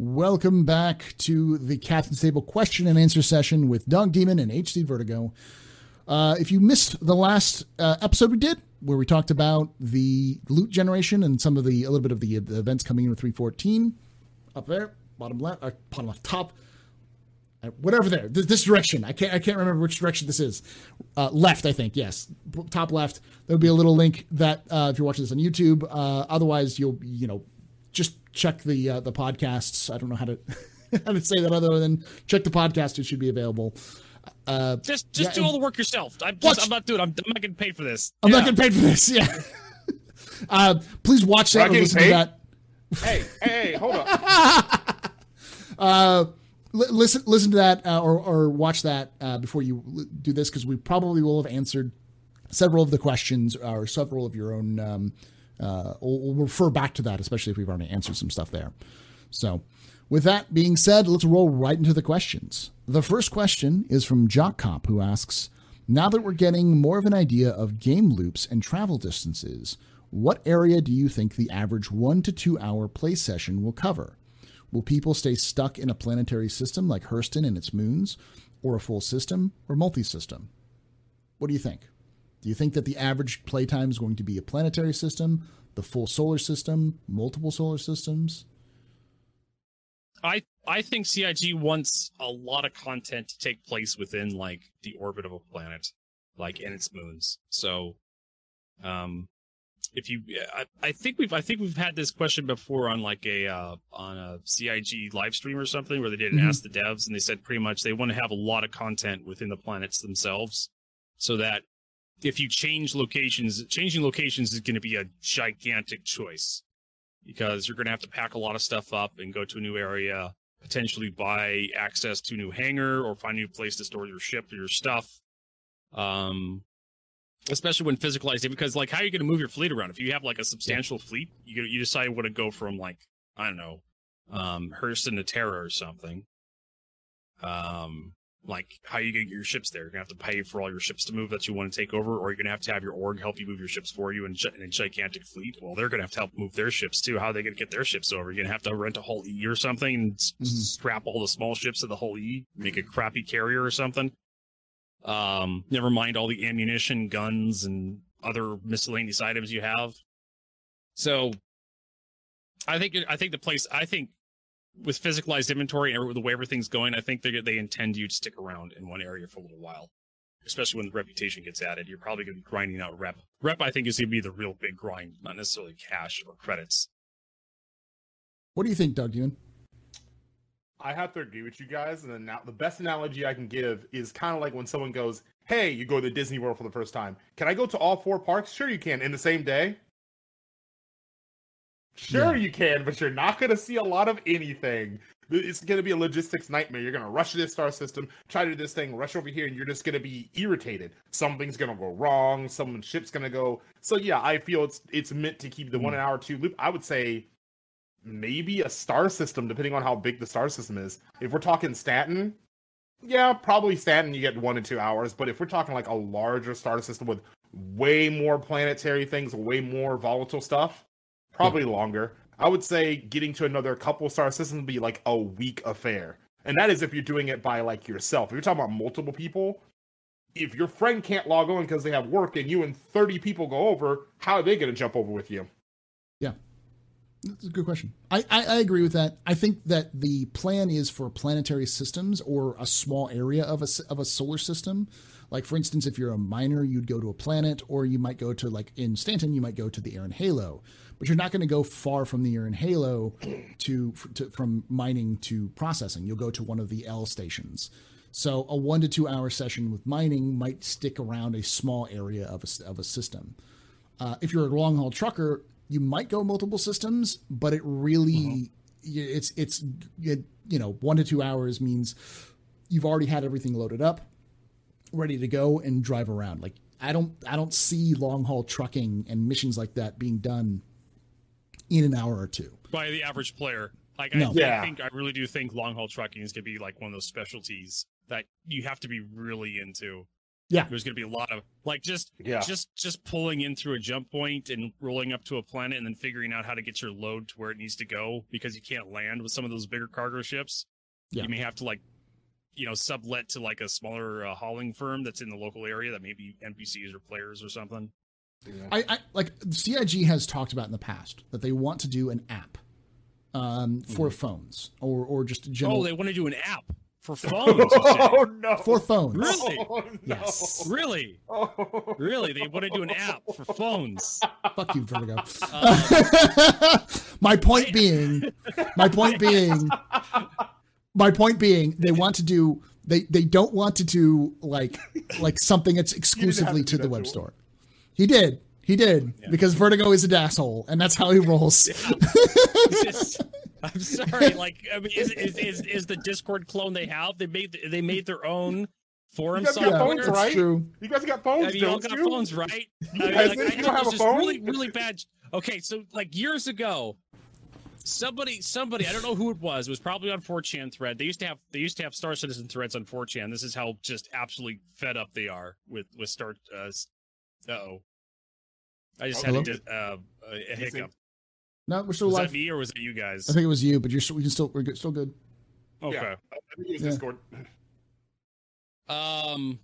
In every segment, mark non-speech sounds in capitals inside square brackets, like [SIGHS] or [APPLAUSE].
Welcome back to the Captain's Table question and answer session with Doug Demon and HC Vertigo. Uh, if you missed the last uh, episode we did, where we talked about the loot generation and some of the a little bit of the, the events coming in with 314, up there, bottom left, uh, bottom left, top, uh, whatever there, this, this, direction. I can't I can't remember which direction this is. Uh, left, I think. Yes, top left. There'll be a little link that uh, if you're watching this on YouTube. Otherwise, you'll you know just check the uh, the podcasts. I don't know how to [LAUGHS] how to say that other than check the podcast. It should be available. Uh, just just yeah, do all the work yourself. I'm, just, I'm not doing. I'm, I'm, not getting paid for this. I'm yeah. not getting paid for this. [LAUGHS] Yeah. uh, please watch that. Or listen paid? to that. Hey, hey, hey, hold on. [LAUGHS] uh, listen, listen to that, uh, or or watch that uh, before you do this, because we probably will have answered several of the questions or several of your own um, uh, we'll, we'll refer back to that, especially if we've already answered some stuff there. So, with that being said, let's roll right into the questions. The first question is from Jock Cop, who asks Now that we're getting more of an idea of game loops and travel distances, what area do you think the average one to two hour play session will cover? Will people stay stuck in a planetary system like Hurston and its moons, or a full system, or multi system? What do you think? Do you think that the average playtime is going to be a planetary system, the full solar system, multiple solar systems? I I think CIG wants a lot of content to take place within like the orbit of a planet, like in its moons. So, um, if you, I, I think we've I think we've had this question before on like a uh, on a CIG live stream or something where they did mm-hmm. ask the devs and they said pretty much they want to have a lot of content within the planets themselves, so that if you change locations, changing locations is going to be a gigantic choice because you're going to have to pack a lot of stuff up and go to a new area, potentially buy access to a new hangar or find a new place to store your ship or your stuff. Um, especially when physicalized, because like, how are you going to move your fleet around? If you have like a substantial fleet, you you decide what to go from like, I don't know, um, Hurston to Terra or something. Um, like how you gonna get your ships there. You're gonna have to pay for all your ships to move that you want to take over, or you're gonna have to have your org help you move your ships for you in, in a gigantic fleet. Well, they're gonna have to help move their ships too. How are they gonna get their ships over? You're gonna have to rent a Hull E or something and mm-hmm. strap all the small ships to the Hull E, make a crappy carrier or something. Um, never mind all the ammunition, guns, and other miscellaneous items you have. So, I think I think the place I think with physicalized inventory and the way everything's going, I think they they intend you to stick around in one area for a little while, especially when the reputation gets added. You're probably going to be grinding out rep. Rep, I think, is going to be the real big grind, not necessarily cash or credits. What do you think, Doug Ewan? I have to agree with you guys. And then now the best analogy I can give is kind of like when someone goes, Hey, you go to Disney World for the first time. Can I go to all four parks? Sure, you can in the same day. Sure, yeah. you can, but you're not going to see a lot of anything. It's going to be a logistics nightmare. You're going to rush this star system, try to do this thing, rush over here, and you're just going to be irritated. Something's going to go wrong. Someone's ship's going to go. So yeah, I feel it's it's meant to keep the mm. one hour two loop. I would say maybe a star system, depending on how big the star system is. If we're talking Stanton, yeah, probably Stanton you get one to two hours. But if we're talking like a larger star system with way more planetary things, way more volatile stuff, probably yeah. longer. I would say getting to another couple star system would be like a week affair. And that is if you're doing it by like yourself. If you're talking about multiple people, if your friend can't log on because they have work and you and 30 people go over, how are they going to jump over with you? Yeah. That's a good question. I, I, I, agree with that. I think that the plan is for planetary systems or a small area of a, of a solar system. Like, for instance, if you're a miner, you'd go to a planet, or you might go to, like in Stanton, you might go to the Aaron Halo but you're not going to go far from the Aaron Halo to, to from mining to processing. You'll go to one of the L stations. So a one to two hour session with mining might stick around a small area of a, of a system. Uh, if you're a long haul trucker, you might go multiple systems, but it really mm-hmm. it's it's it, you know one to two hours means you've already had everything loaded up, ready to go and drive around. Like I don't I don't see long haul trucking and missions like that being done in an hour or two by the average player. Like no. I, yeah. I think I really do think long haul trucking is gonna be like one of those specialties that you have to be really into. Yeah. there's going to be a lot of like just Yeah. just just pulling in through a jump point and rolling up to a planet and then figuring out how to get your load to where it needs to go because you can't land with some of those bigger cargo ships. Yeah. You may have to like you know sublet to like a smaller uh, hauling firm that's in the local area that may be NPCs or players or something. Yeah. I, I like CIG has talked about in the past that they want to do an app um, for phones or or just a general Oh, they want to do an app for [LAUGHS] phones. you say. oh no! for phones. Really? Oh, no. Yes. really? Oh. Really? They want to do an app for phones. Fuck you, Vertigo. Uh, [LAUGHS] [LAUGHS] my point being, my point being, my point being, they want to do. They they don't want to do like [LAUGHS] like something that's exclusively to to the web to store. He did. He did Yeah. because Vertigo is a asshole, and that's how he rolls. [LAUGHS] Just- I'm sorry. Like, I mean, is, is is is the Discord clone they have? They made they made their own forum guys got Yeah, software. phones, that's right? true. You guys got phones, I mean, you all don't got you? phones, right? You I mean, like, I you don't have a phone? Really, really bad. Okay, so like years ago, somebody, somebody, I don't know who it was. It was probably on 4chan thread. They used to have they used to have Star Citizen threads on 4chan. This is how just absolutely fed up they are with with Star. Uh oh. I just Hello? had a, di- uh, a hiccup. No, we're still Was that me or was it you guys? I think it was you, but you're still, we can still we're good, still good. Okay. Yeah. I think it was Yeah. Discord. Um,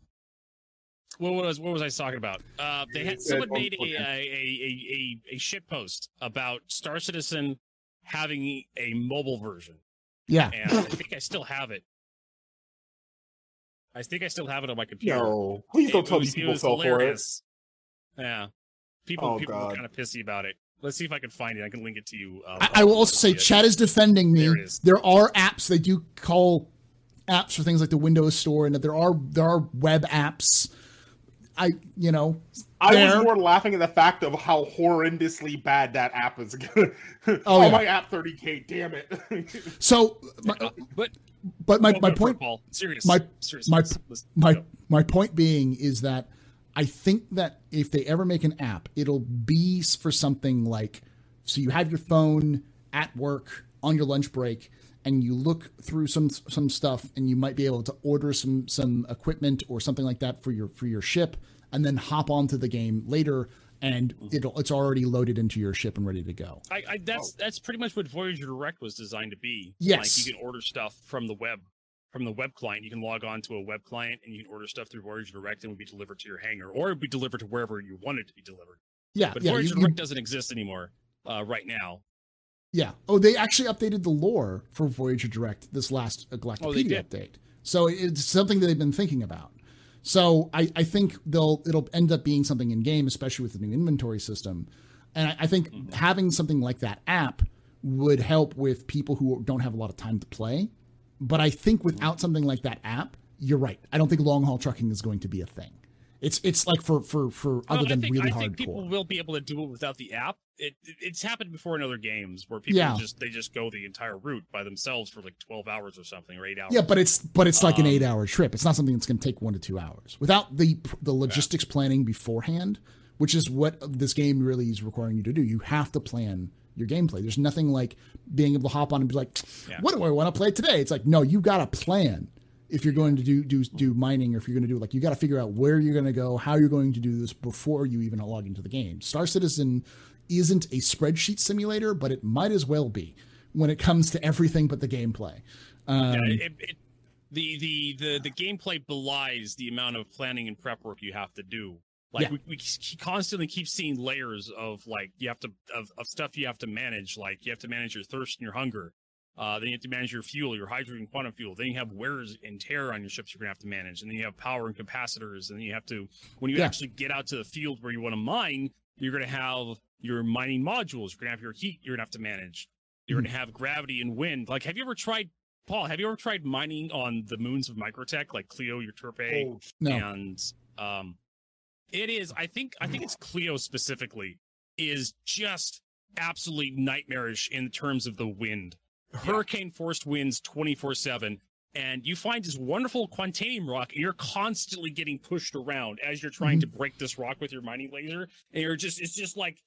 what was what was I talking about? Uh, they had someone made a Twitter. a, a a a shit post about Star Citizen having a mobile version, Yeah, and I think I still have it. I think I still have it on my computer. No, please don't It tell was- these people was fell for it. hilarious. Yeah, people Oh, people were kind of pissy about it. Let's see if I can find it. I can link it to you. Uh, I, I will also say yeah. Chad is defending me. There. There are apps they do call apps for things like the Windows Store, and that there are there are web apps. I you know I There. was more laughing at the fact of how horrendously bad that app is. [LAUGHS] oh, Oh, yeah. my app 30k, damn it. [LAUGHS] so. My, Uh, but but my my go for it, point Paul. Serious. my- serious. my- let's- let's my go. my point being is that I think that if they ever make an app, it'll be for something like so you have your phone at work on your lunch break and you look through some some stuff and you might be able to order some some equipment or something like that for your for your ship and then hop onto the game later and it'll it's already loaded into your ship and ready to go. I, I that's that's pretty much what Voyager Direct was designed to be. Yes. like you can order stuff from the web, from the web client. You can log on to a web client and you can order stuff through Voyager Direct and it would be delivered to your hangar, or it would be delivered to wherever you want it to be delivered. Yeah, But yeah, Voyager you- you- Direct doesn't exist anymore uh, right now. Yeah. Oh, they actually updated the lore for Voyager Direct this last Galactapedia Oh, they update. So it's something that they've been thinking about. So I, I think they'll it'll end up being something in game, especially with the new inventory system. And I, I think Mm-hmm. having something like that app would help with people who don't have a lot of time to play. But I think Mm-hmm. without something like that app, you're right. I don't think long haul trucking is going to be a thing. It's it's like for for for other than think, really I think people will be able to do it without the app. It, it- it's happened before in other games where people Yeah. just they just go the entire route by themselves for like twelve hours or something or eight hours. Yeah, but it's but it's like an Um, eight hour trip. It's not something that's going to take one to two hours without the the logistics planning beforehand, which is what this game really is requiring you to do. You have to plan your gameplay. There's nothing like being able to hop on and be like, Yeah. "What do I want to play today?" It's like, no, you got to plan if you're going to do do do mining or if you're going to do like you got to figure out where you're going to go, how you're going to do this before you even log into the game. Star Citizen isn't a spreadsheet simulator, but it might as well be when it comes to everything but the gameplay. Um, Yeah, it, it, the, the the the gameplay belies the amount of planning and prep work you have to do. Like Yeah. we, we constantly keep seeing layers of like you have to of, of stuff you have to manage. Like you have to manage your thirst and your hunger. Uh, then you have to manage your fuel, your hydrogen quantum fuel. Then you have wears and tear on your ships you're gonna have to manage, and then you have power and capacitors. And then you have to when you Yeah. actually get out to the field where you want to mine, you're gonna have your mining modules. You're gonna have your heat. You're gonna have to manage. You're Hmm. gonna have gravity and wind. Like, have you ever tried Paul, have you ever tried mining on the moons of Microtech, like Clio, Euterpe, Oh, no. and um, it is. I think. I think it's Clio specifically is just absolutely nightmarish in terms of the wind. Hurricane forced winds twenty four seven, and you find this wonderful Quantainium rock, and you're constantly getting pushed around as you're trying to break this rock with your mining laser, and you're just. It's just like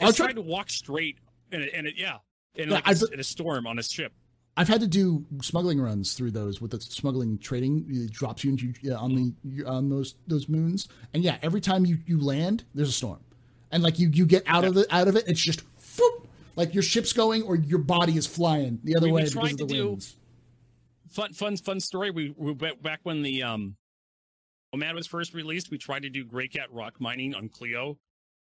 try- trying to walk straight, and it, and it yeah, in Yeah, like a, in a storm on a ship. I've had to do smuggling runs through those with the smuggling trading. It drops you into uh, on the on those those moons, and yeah, every time you you land, there's a storm, and like you you get out of the out of it, it's just like your ship's going or your body is flying the other We- we way tried because of the winds. fun fun fun story we, we back when the um Nomad was first released we tried to do Greycat ROC mining on clio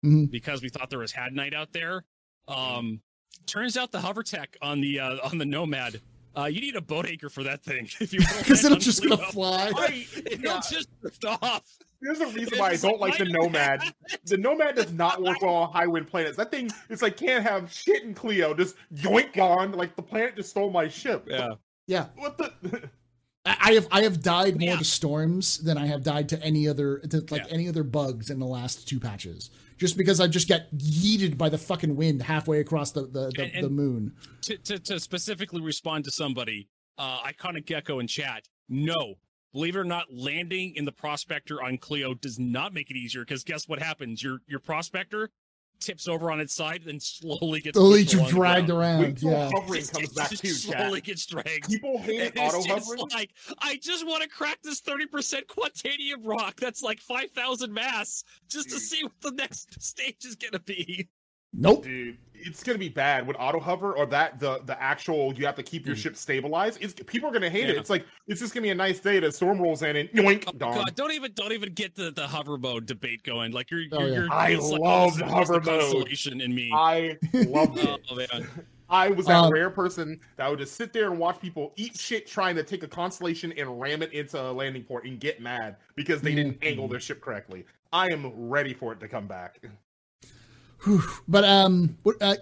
Mhm. because we thought there was hadanite out there um turns out the hover tech on the uh on the nomad uh you need a boat anchor for that thing [LAUGHS] if you [LAUGHS] Because it'll just gonna fly. I, it'll yeah, just drift off there's a [LAUGHS] reason why I don't like the Nomad. The Nomad does not [LAUGHS] work well on high wind planets. That thing, it's like can't have shit in Clio. Just yoink gone. Like the planet just stole my ship. yeah Yeah, What the? I I have I have died more Yeah. to storms than I have died to any other to like Yeah. any other bugs in the last two patches. Just because I just get yeeted by the fucking wind halfway across the the, the, And- and- the moon. to, to, to specifically respond to somebody, uh, Iconic Gecko in chat, no. Believe it or not, landing in the prospector on Clio does not make it easier because guess what happens? Your your prospector tips over on its side and slowly gets Slowly pushed along dragged ground. around. Wait till Yeah. hovering Just- comes it back just too. slowly gets dragged. People hate And auto hovering. like I just want to crack this thirty percent Quantainium rock that's like five thousand mass just to mm. see what the next [LAUGHS] stage is gonna be. Nope. Dude, it's gonna be bad with auto hover or that the the actual you have to keep your Mm. ship stabilized. It's people are gonna hate it. It's like it's just gonna be a nice day. The storm rolls in and yoink, Oh, dawn. God, don't even don't even get the, the hover mode debate going. Like you're, Oh, you're, yeah. you're I it's like, love oh, hover the mode. constellation in me. I [LAUGHS] love it. Oh man, I was that Um, rare person that would just sit there and watch people eat shit trying to take a constellation and ram it into a landing port and get mad because they didn't Mhm. angle their ship correctly. I am ready for it to come back. [SIGHS] But um, uh,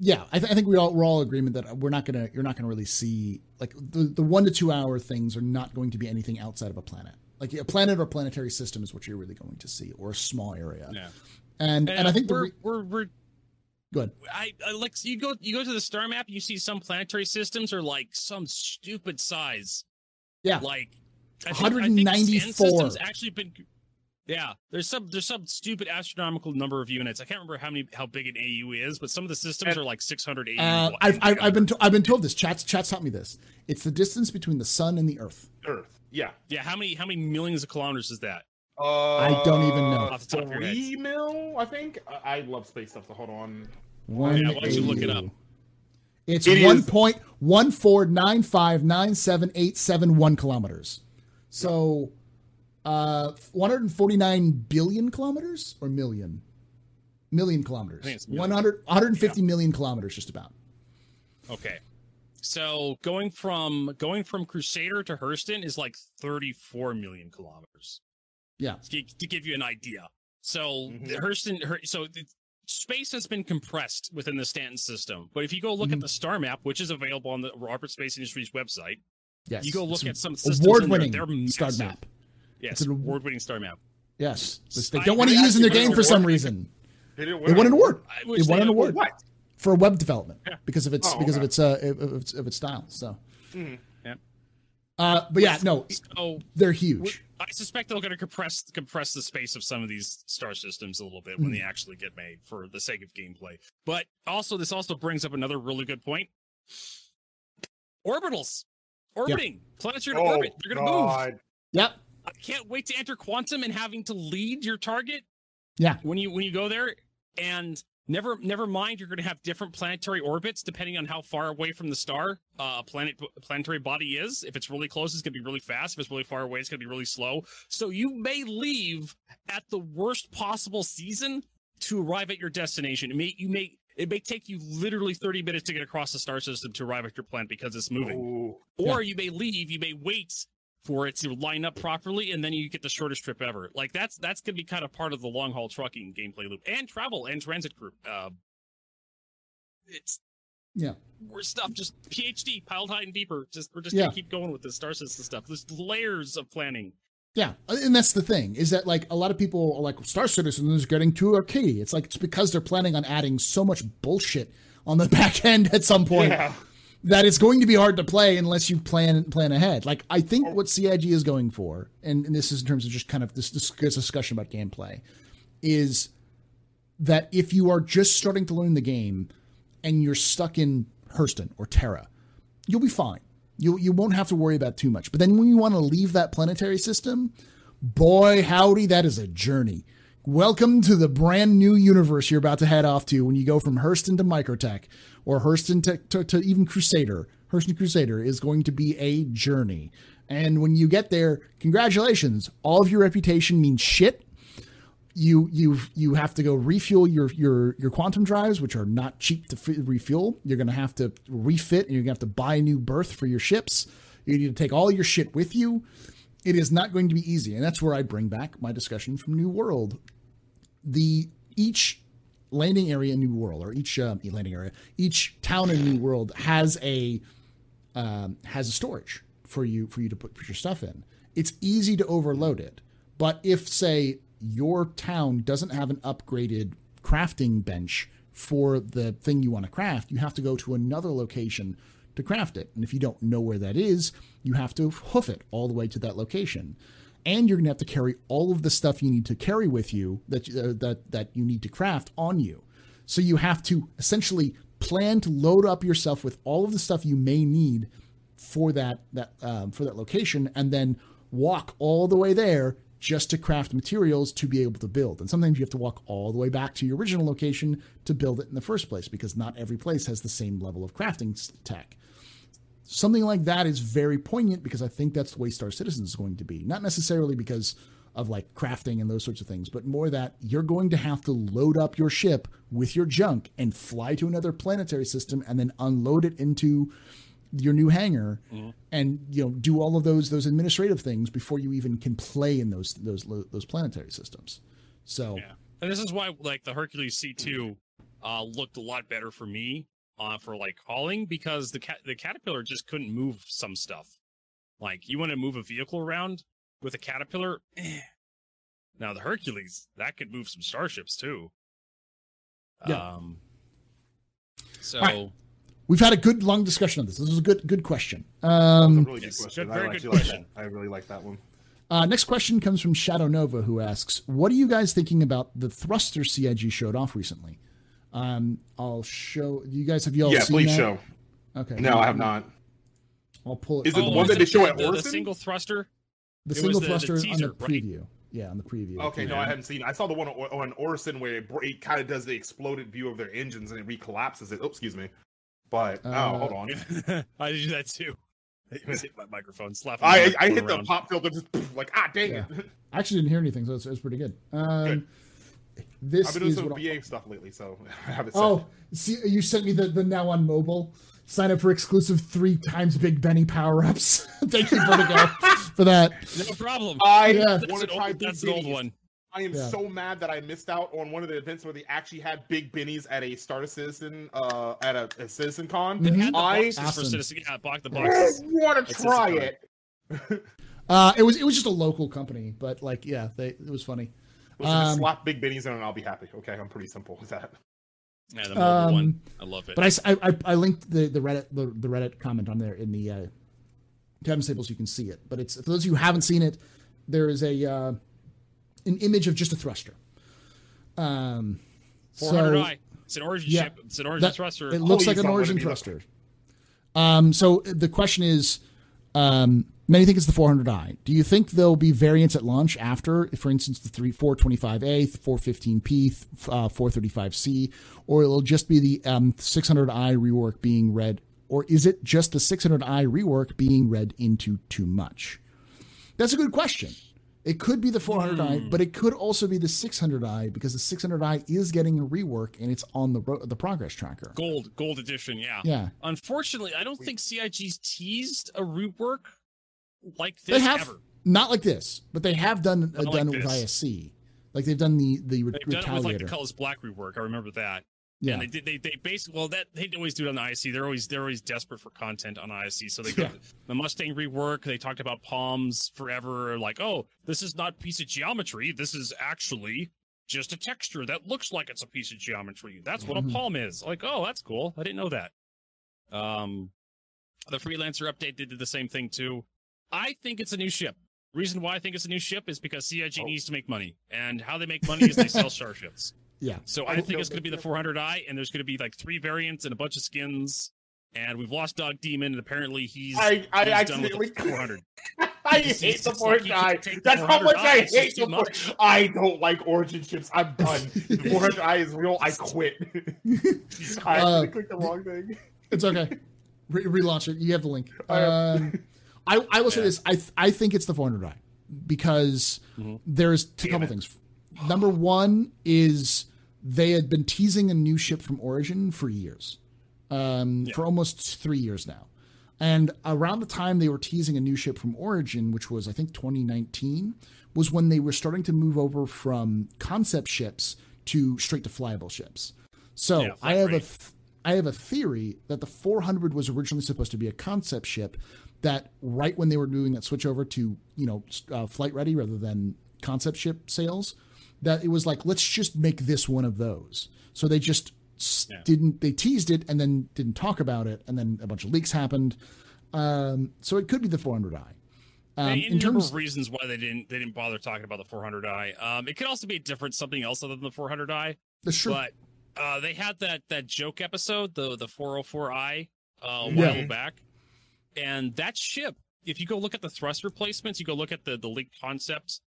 yeah, I, th- I think we all we're all agreement that we're not gonna you're not gonna really see like the the one to two hour things are not going to be anything outside of a planet. Like a planet or planetary system is what you're really going to see, or a small area. yeah. And and I think we're, re- we're we're good. I, I like you go you go to the star map. You see some planetary systems are like some stupid size. Yeah. like I think- I think 194. systems actually been. Yeah, there's some there's some stupid astronomical number of units. I can't remember how many how big an AU is, but some of the systems And- are like 600 AU. Uh, I've, I've, I've been to, I've been told this. Chats chats taught me this. It's the distance between the sun and the Earth. Earth. Yeah. yeah. How many how many millions of kilometers is that? Uh, I don't even know. Off the top of your Three mil, I think. I, I love space stuff. So hold on. One Yeah, why don't you look it up? It's It one is- point one four nine five nine seven eight seven one kilometers. So, uh, one hundred forty nine billion kilometers or million, million kilometers. I think it's million. 100, 150 million kilometers, just about. Okay. So going from going from Crusader to Hurston is like 34 million kilometers. Yeah. To, to give you an idea. So Mhm. Hurston, so the, space has been compressed within the Stanton system. But if you go look at Mhm. the star map, which is available on the Roberts Space Industries website, Yes. you go look It's at some systems. award-winning star map. Yes, It's an award- award-winning star map. Yes. They don't want to use in their game for some reason. They didn't They won an award I They won an award. What? for web development Yeah. because of its Oh, because of its uh of its, of its style. So. Mhm. Yeah. Uh, but yeah, no, So they're huge. I suspect they're going to compress compress the space of some of these star systems a little bit when they actually get made for the sake of gameplay. But also, this also brings up another really good point: orbitals, orbiting, planetary to Oh, orbit. They're going to move. Yep. I can't wait to enter quantum and having to lead your target. Yeah. When you when you go there, and never never mind, you're going to have different planetary orbits depending on how far away from the star uh, a planet planetary body is. If it's really close, it's going to be really fast. If it's really far away, it's going to be really slow. So you may leave at the worst possible season to arrive at your destination. It may you may it may take you literally 30 minutes to get across the star system to arrive at your planet because it's moving. Ooh. Or you may leave, you may wait for it to line up properly, and then you get the shortest trip ever. Like that's that's gonna be kind of part of the long haul trucking gameplay loop and travel and transit group. Uh, it's Yeah. we're stuff just PhD piled high and deeper. Just we're just Yeah. gonna keep going with the star system stuff. There's layers of planning. Yeah, and that's the thing is that like a lot of people are like Star Citizen is getting too arcadey. It's like it's because they're planning on adding so much bullshit on the [LAUGHS] back end at some point Yeah. That it's going to be hard to play unless you plan plan ahead. Like I think what CIG is going for, and, and this is in terms of just kind of this, this discussion about gameplay, is that if you are just starting to learn the game and you're stuck in Hurston or Terra, you'll be fine. You you won't have to worry about too much. But then when you want to leave that planetary system, boy howdy, that is a journey. Welcome to the brand new universe you're about to head off to when you go from Hurston to Microtech or Hurston to, to, to even Crusader. Hurston Crusader is going to be a journey. And when you get there, congratulations. All of your reputation means shit you you you have to go refuel your your your quantum drives, which are not cheap to f- refuel. You're going to have to refit, and you're going to have to buy a new berth for your ships. You need to take all your shit with you. It is not going to be easy, and that's where I bring back my discussion from New World. The each landing area in New World, or each uh, landing area, each town in New World has a um, has a storage for you for you to put, put your stuff in. It's easy to overload it, but if say your town doesn't have an upgraded crafting bench for the thing you want to craft, you have to go to another location to craft it. And if you don't know where that is, you have to hoof it all the way to that location. And you're going to have to carry all of the stuff you need to carry with you that uh, that that you need to craft on you. So you have to essentially plan to load up yourself with all of the stuff you may need for that that um, for that location, and then walk all the way there just to craft materials to be able to build. And sometimes you have to walk all the way back to your original location to build it in the first place because not every place has the same level of crafting tech. Something like that is very poignant because I think that's the way Star Citizen is going to be. Not necessarily because of like crafting and those sorts of things, but more that you're going to have to load up your ship with your junk and fly to another planetary system and then unload it into your new hangar mm-hmm. and you know do all of those those administrative things before you even can play in those those those planetary systems. So yeah, and this is why like the Hercules C two uh, looked a lot better for me uh, for like hauling because the cat the caterpillar just couldn't move some stuff. Like you want to move a vehicle around with a caterpillar. Eh. Now the Hercules that could move some starships too. Yeah. Um, so. We've had a good long discussion on this. This is a good good question. Um, really good question. Good, very good question. Like I really like that one. Uh, next question comes from Shadow Nova, who asks, "What are you guys thinking about the thruster CIG showed off recently?" Um, I'll show you guys. Have you all yeah, seen please that? show. Okay. No, I have not. I'll pull it. Is it oh, the one that they show at the, the single thruster? The it single thruster the, the teaser, on the preview. Right? Yeah, on the preview. Okay, no, I haven't seen. It. I saw the one on, Orson where it, it kind of does the exploded view of their engines and it recollapses it. Oh, excuse me. But oh, uh, oh, hold on. [LAUGHS] I did that too. [LAUGHS] I hit my microphone, slap. I, I hit around. the pop filter, just poof, [LAUGHS] like ah, dang yeah. it. I actually didn't hear anything, so it's, it's pretty good. Um, good. This I've been doing some BA I'll... stuff lately, so [LAUGHS] I have it. Oh, see, you sent me the, the now on mobile. Sign up for exclusive three times Big Benny power ups. [LAUGHS] Thank you, Vertigo, [LAUGHS] for that. No problem. I yeah. want to try. That's an old one. I am yeah. so mad that I missed out on one of the events where they actually had big bennies at a Star Citizen, uh, at a, a Citizen Con. Mm-hmm. I awesome. for Citizen, yeah, bought the boxes. want to try it. uh, it was it was just a local company, but like, yeah, they, it was funny. Listen, um, slap big bennies in and I'll be happy. Okay, I'm pretty simple with that. Yeah, the mobile um, one, I love it. But I, I, I linked the the Reddit the, the Reddit comment on there in the uh, Kevin Staples. You can see it, but it's for those of you who haven't seen it. There is a uh, an image of just a thruster. Um, 400 so, It's an origin yeah, ship. It's an origin that, thruster. It looks like an origin thruster. Um, so the question is, um, many think it's the 400i. Do you think there'll be variants at launch after, for instance, the 3 425A, 415P, uh, 435C, or it'll just be the um, 600i rework being read, or is it just the 600i rework being read into too much? That's a good question. It could be the 400i, mm. but it could also be the 600i because the 600i is getting a rework and it's on the ro- the progress tracker. Gold, gold edition, yeah. Yeah. Unfortunately, I don't think CIG's teased a rework like this they have, ever. Not like this, but they have done uh, done like it with ISC. Like they've done the the They've done it with like the Cutlass Black rework. I remember that. Yeah, and they did. They, they basically well that they always do it on the ISC. They're always they're always desperate for content on ISC. So they got yeah. the Mustang rework. They talked about palms forever. Like, oh, this is not piece of geometry. This is actually just a texture that looks like it's a piece of geometry. That's what mm-hmm. a palm is. Like, oh, that's cool. I didn't know that. Um, the freelancer update they did the same thing too. I think it's a new ship. Reason why I think it's a new ship is because CIG oh. needs to make money, and how they make money is they sell starships. [LAUGHS] Yeah. So I think it's going to be the 400i, and there's going to be like three variants and a bunch of skins. and we've lost Dog Demon, and apparently he's I I he's done with the 400. [LAUGHS] I He's- hate he's the just like, he 400i. can't take the That's how much 400i, I hate the 400 much. I don't like origin ships. I'm done. [LAUGHS] The 400i is real. I quit. I Uh, clicked the wrong thing. It's okay. Re- relaunch it. You have the link. I Um, I, I will say Yeah. this. I th- I think it's the 400i because Mhm. there's a couple it. things. Number one is they had been teasing a new ship from Origin for years, um, Yeah. for almost three years now. And around the time they were teasing a new ship from Origin, which was I think 2019, was when they were starting to move over from concept ships to straight to flyable ships. So Yeah, I have a th- I have a theory that the 400 was originally supposed to be a concept ship. That right when they were doing that switch over to you know uh, flight ready rather than concept ship sales, that it was like let's just make this one of those. So they just Yeah. didn't they teased it and then didn't talk about it and then a bunch of leaks happened. Um, so it could be the 400i. Um, Hey, in terms, of reasons why they didn't they didn't bother talking about the 400i. Um, it could also be a different something else other than the 400i. that's true. But uh, they had that that joke episode, the the 404i, uh, a Yeah. while back, and that ship. If you go look at the thrust replacements, you go look at the the leaked concept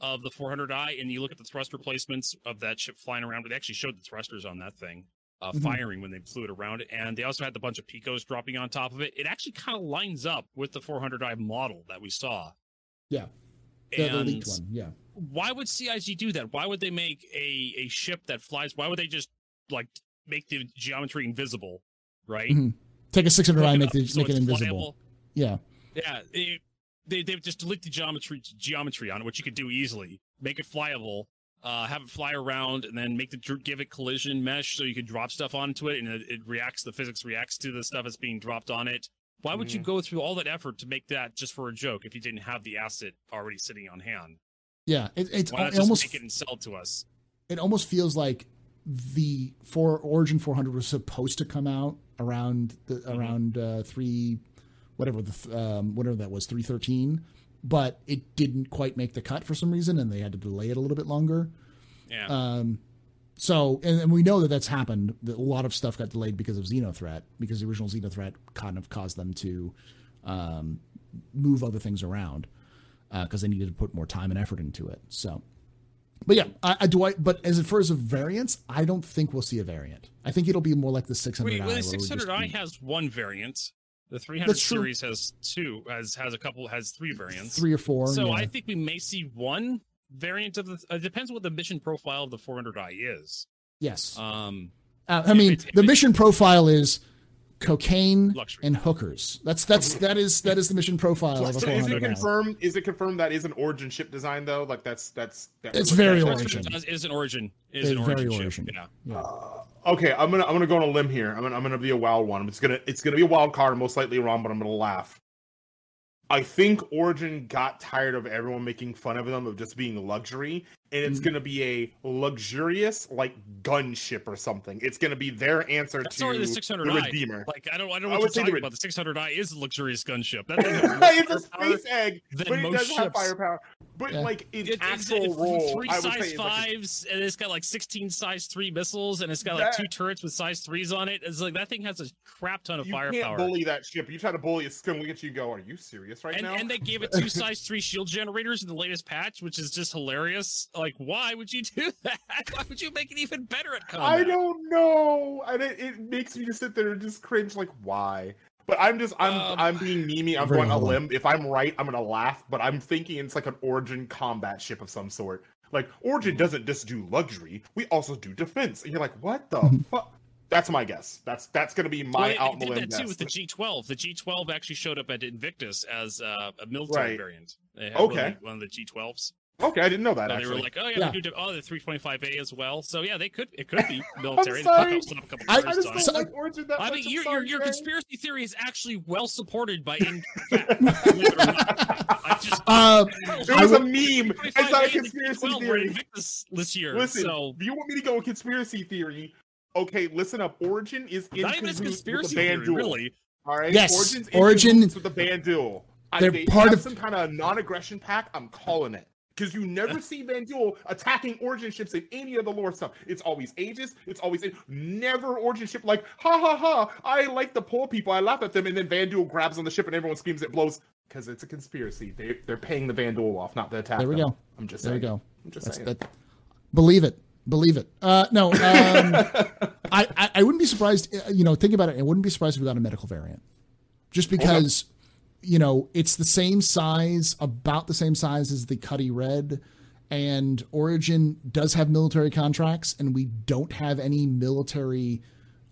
of the 400i, and you look at the thrust replacements of that ship flying around. They actually showed the thrusters on that thing. Uh, Mhm. Firing when they flew it around, and they also had the bunch of picos dropping on top of it. It actually kind of lines up with the 400i model that we saw. Yeah. the, the leaked one. Yeah. why would CIG do that? Why would they make a a ship that flies? Why would they just like make the geometry invisible? Right? Mhm. Take a 600i and make, the, So make it invisible. flyable. Yeah. Yeah, it, they they just delete the geometry geometry on it, which you could do easily. Make it flyable, uh, have it fly around, and then make the give it collision mesh so you could drop stuff onto it, and it, it reacts. The physics reacts to the stuff that's being dropped on it. Why would you Mhm. go through all that effort to make that just for a joke if you didn't have the asset already sitting on hand? Yeah. It, it's Why not it almost make it and sell it to us? it almost feels like the for Origin 400 was supposed to come out around the Mm-hmm. around uh, three whatever the um, whatever that was 313 but it didn't quite make the cut for some reason and they had to delay it a little bit longer Yeah. um so and, and we know that that's happened that a lot of stuff got delayed because of Xenothreat because the original Xenothreat kind of caused them to um, move other things around because they needed to put more time and effort into it so but yeah, I, I do. I but as far as a variance, I don't think we'll see a variant. I think it'll be more like the 600i. Wait, well, the where we just 600i has one variant. The 300 series has two, has has a couple, has three variants. three or four. so yeah. I think we may see one variant of the. It depends what the mission profile of the 400i is. yes. Um, Uh, I mean, if the it- mission profile is cocaine Luxury. and hookers. That's that's that is that is the mission profile of a So is it confirmed? Is it confirmed that is an origin ship design though? Like that's that's that It's we're very looking at? Origin. Does, is an origin. Is It's an very origin. Origin. Ship. Yeah. Yeah. Uh, okay, I'm gonna I'm gonna go on a limb here. I'm gonna I'm gonna be a wild one. It's gonna it's gonna be a wild card. I'm most likely wrong, but I'm gonna laugh. I think Origin got tired of everyone making fun of them of just being luxury, and it's Mm. gonna be a luxurious like gunship or something. It's gonna be their answer That's to already the the 600i. Redeemer. Like I don't, I don't know I what you're say the Red- about. The 600i is a luxurious gunship. That thing [LAUGHS] it's a space egg, but it most does have firepower. But Yeah. like its It- it's actual it's role, three I would size say, is like a- fives, and it's got like sixteen size three missiles, and it's got like That- two turrets with size threes on it. It's like that thing has a crap ton of you firepower. can't bully that ship. You try to bully it, it's gonna look at you and go, "Are you serious right and, now?" and they gave it two size three shield generators in the latest patch, which is just hilarious. Like, why would you do [LAUGHS] that? Why would you make it even better at combat? I don't know, and it, it makes me just sit there and just cringe. Like, why? But I'm just I'm Um, I'm being memey. I'm going a humble. limb. If I'm right, I'm gonna laugh. But I'm thinking it's like an Origin combat ship of some sort. Like Origin doesn't just do luxury; we also do defense. And you're like, what the fuck? That's my guess. That's that's gonna be my they- out they the did limb that too with the G12. The G12 actually showed up at Invictus as uh, a military Right. variant. They had one of Okay. the- one of the G12s. Okay, I didn't know that. So they were like, oh yeah, Yeah. we do oh the 325A as well. So yeah, they could it could be [LAUGHS] military. sorry. Fuck up, a couple I- I just on don't it. Like Origin that I much. mean, I'm your, your, your conspiracy theory is actually well supported by [LAUGHS] in fact. it. I just [LAUGHS] Uh, It was a meme. It's not a 325A the conspiracy theory. Invictus this year. Listen, so do you want me to go with conspiracy theory? Okay, listen up. Origin is in not even as cahoots with conspiracy the theory, Vanduul. really. All right. Yes, Origin's Origin- cahoots with the Vanduul. I, They're they part have of- some kind of non-aggression pack. I'm calling it. Because you never [LAUGHS] see Vanduul attacking origin ships in any of the lore stuff. It's always Aegis. It's always never origin ship like ha ha ha. I like the poor people. I laugh at them, and then Vanduul grabs on the ship and everyone screams. It blows because it's a conspiracy. They they're paying the Vanduul off, not the attack. There we them. go. I'm just saying. There we go. I'm just That's, saying. that, believe it. Believe it. Uh, no, um, [LAUGHS] I, I, I wouldn't be surprised. uh, You know, think about it. I wouldn't be surprised if we got a medical variant, just because, you know, it's the same size, about the same size as the Cuddy Red, and Origin does have military contracts, and we don't have any military,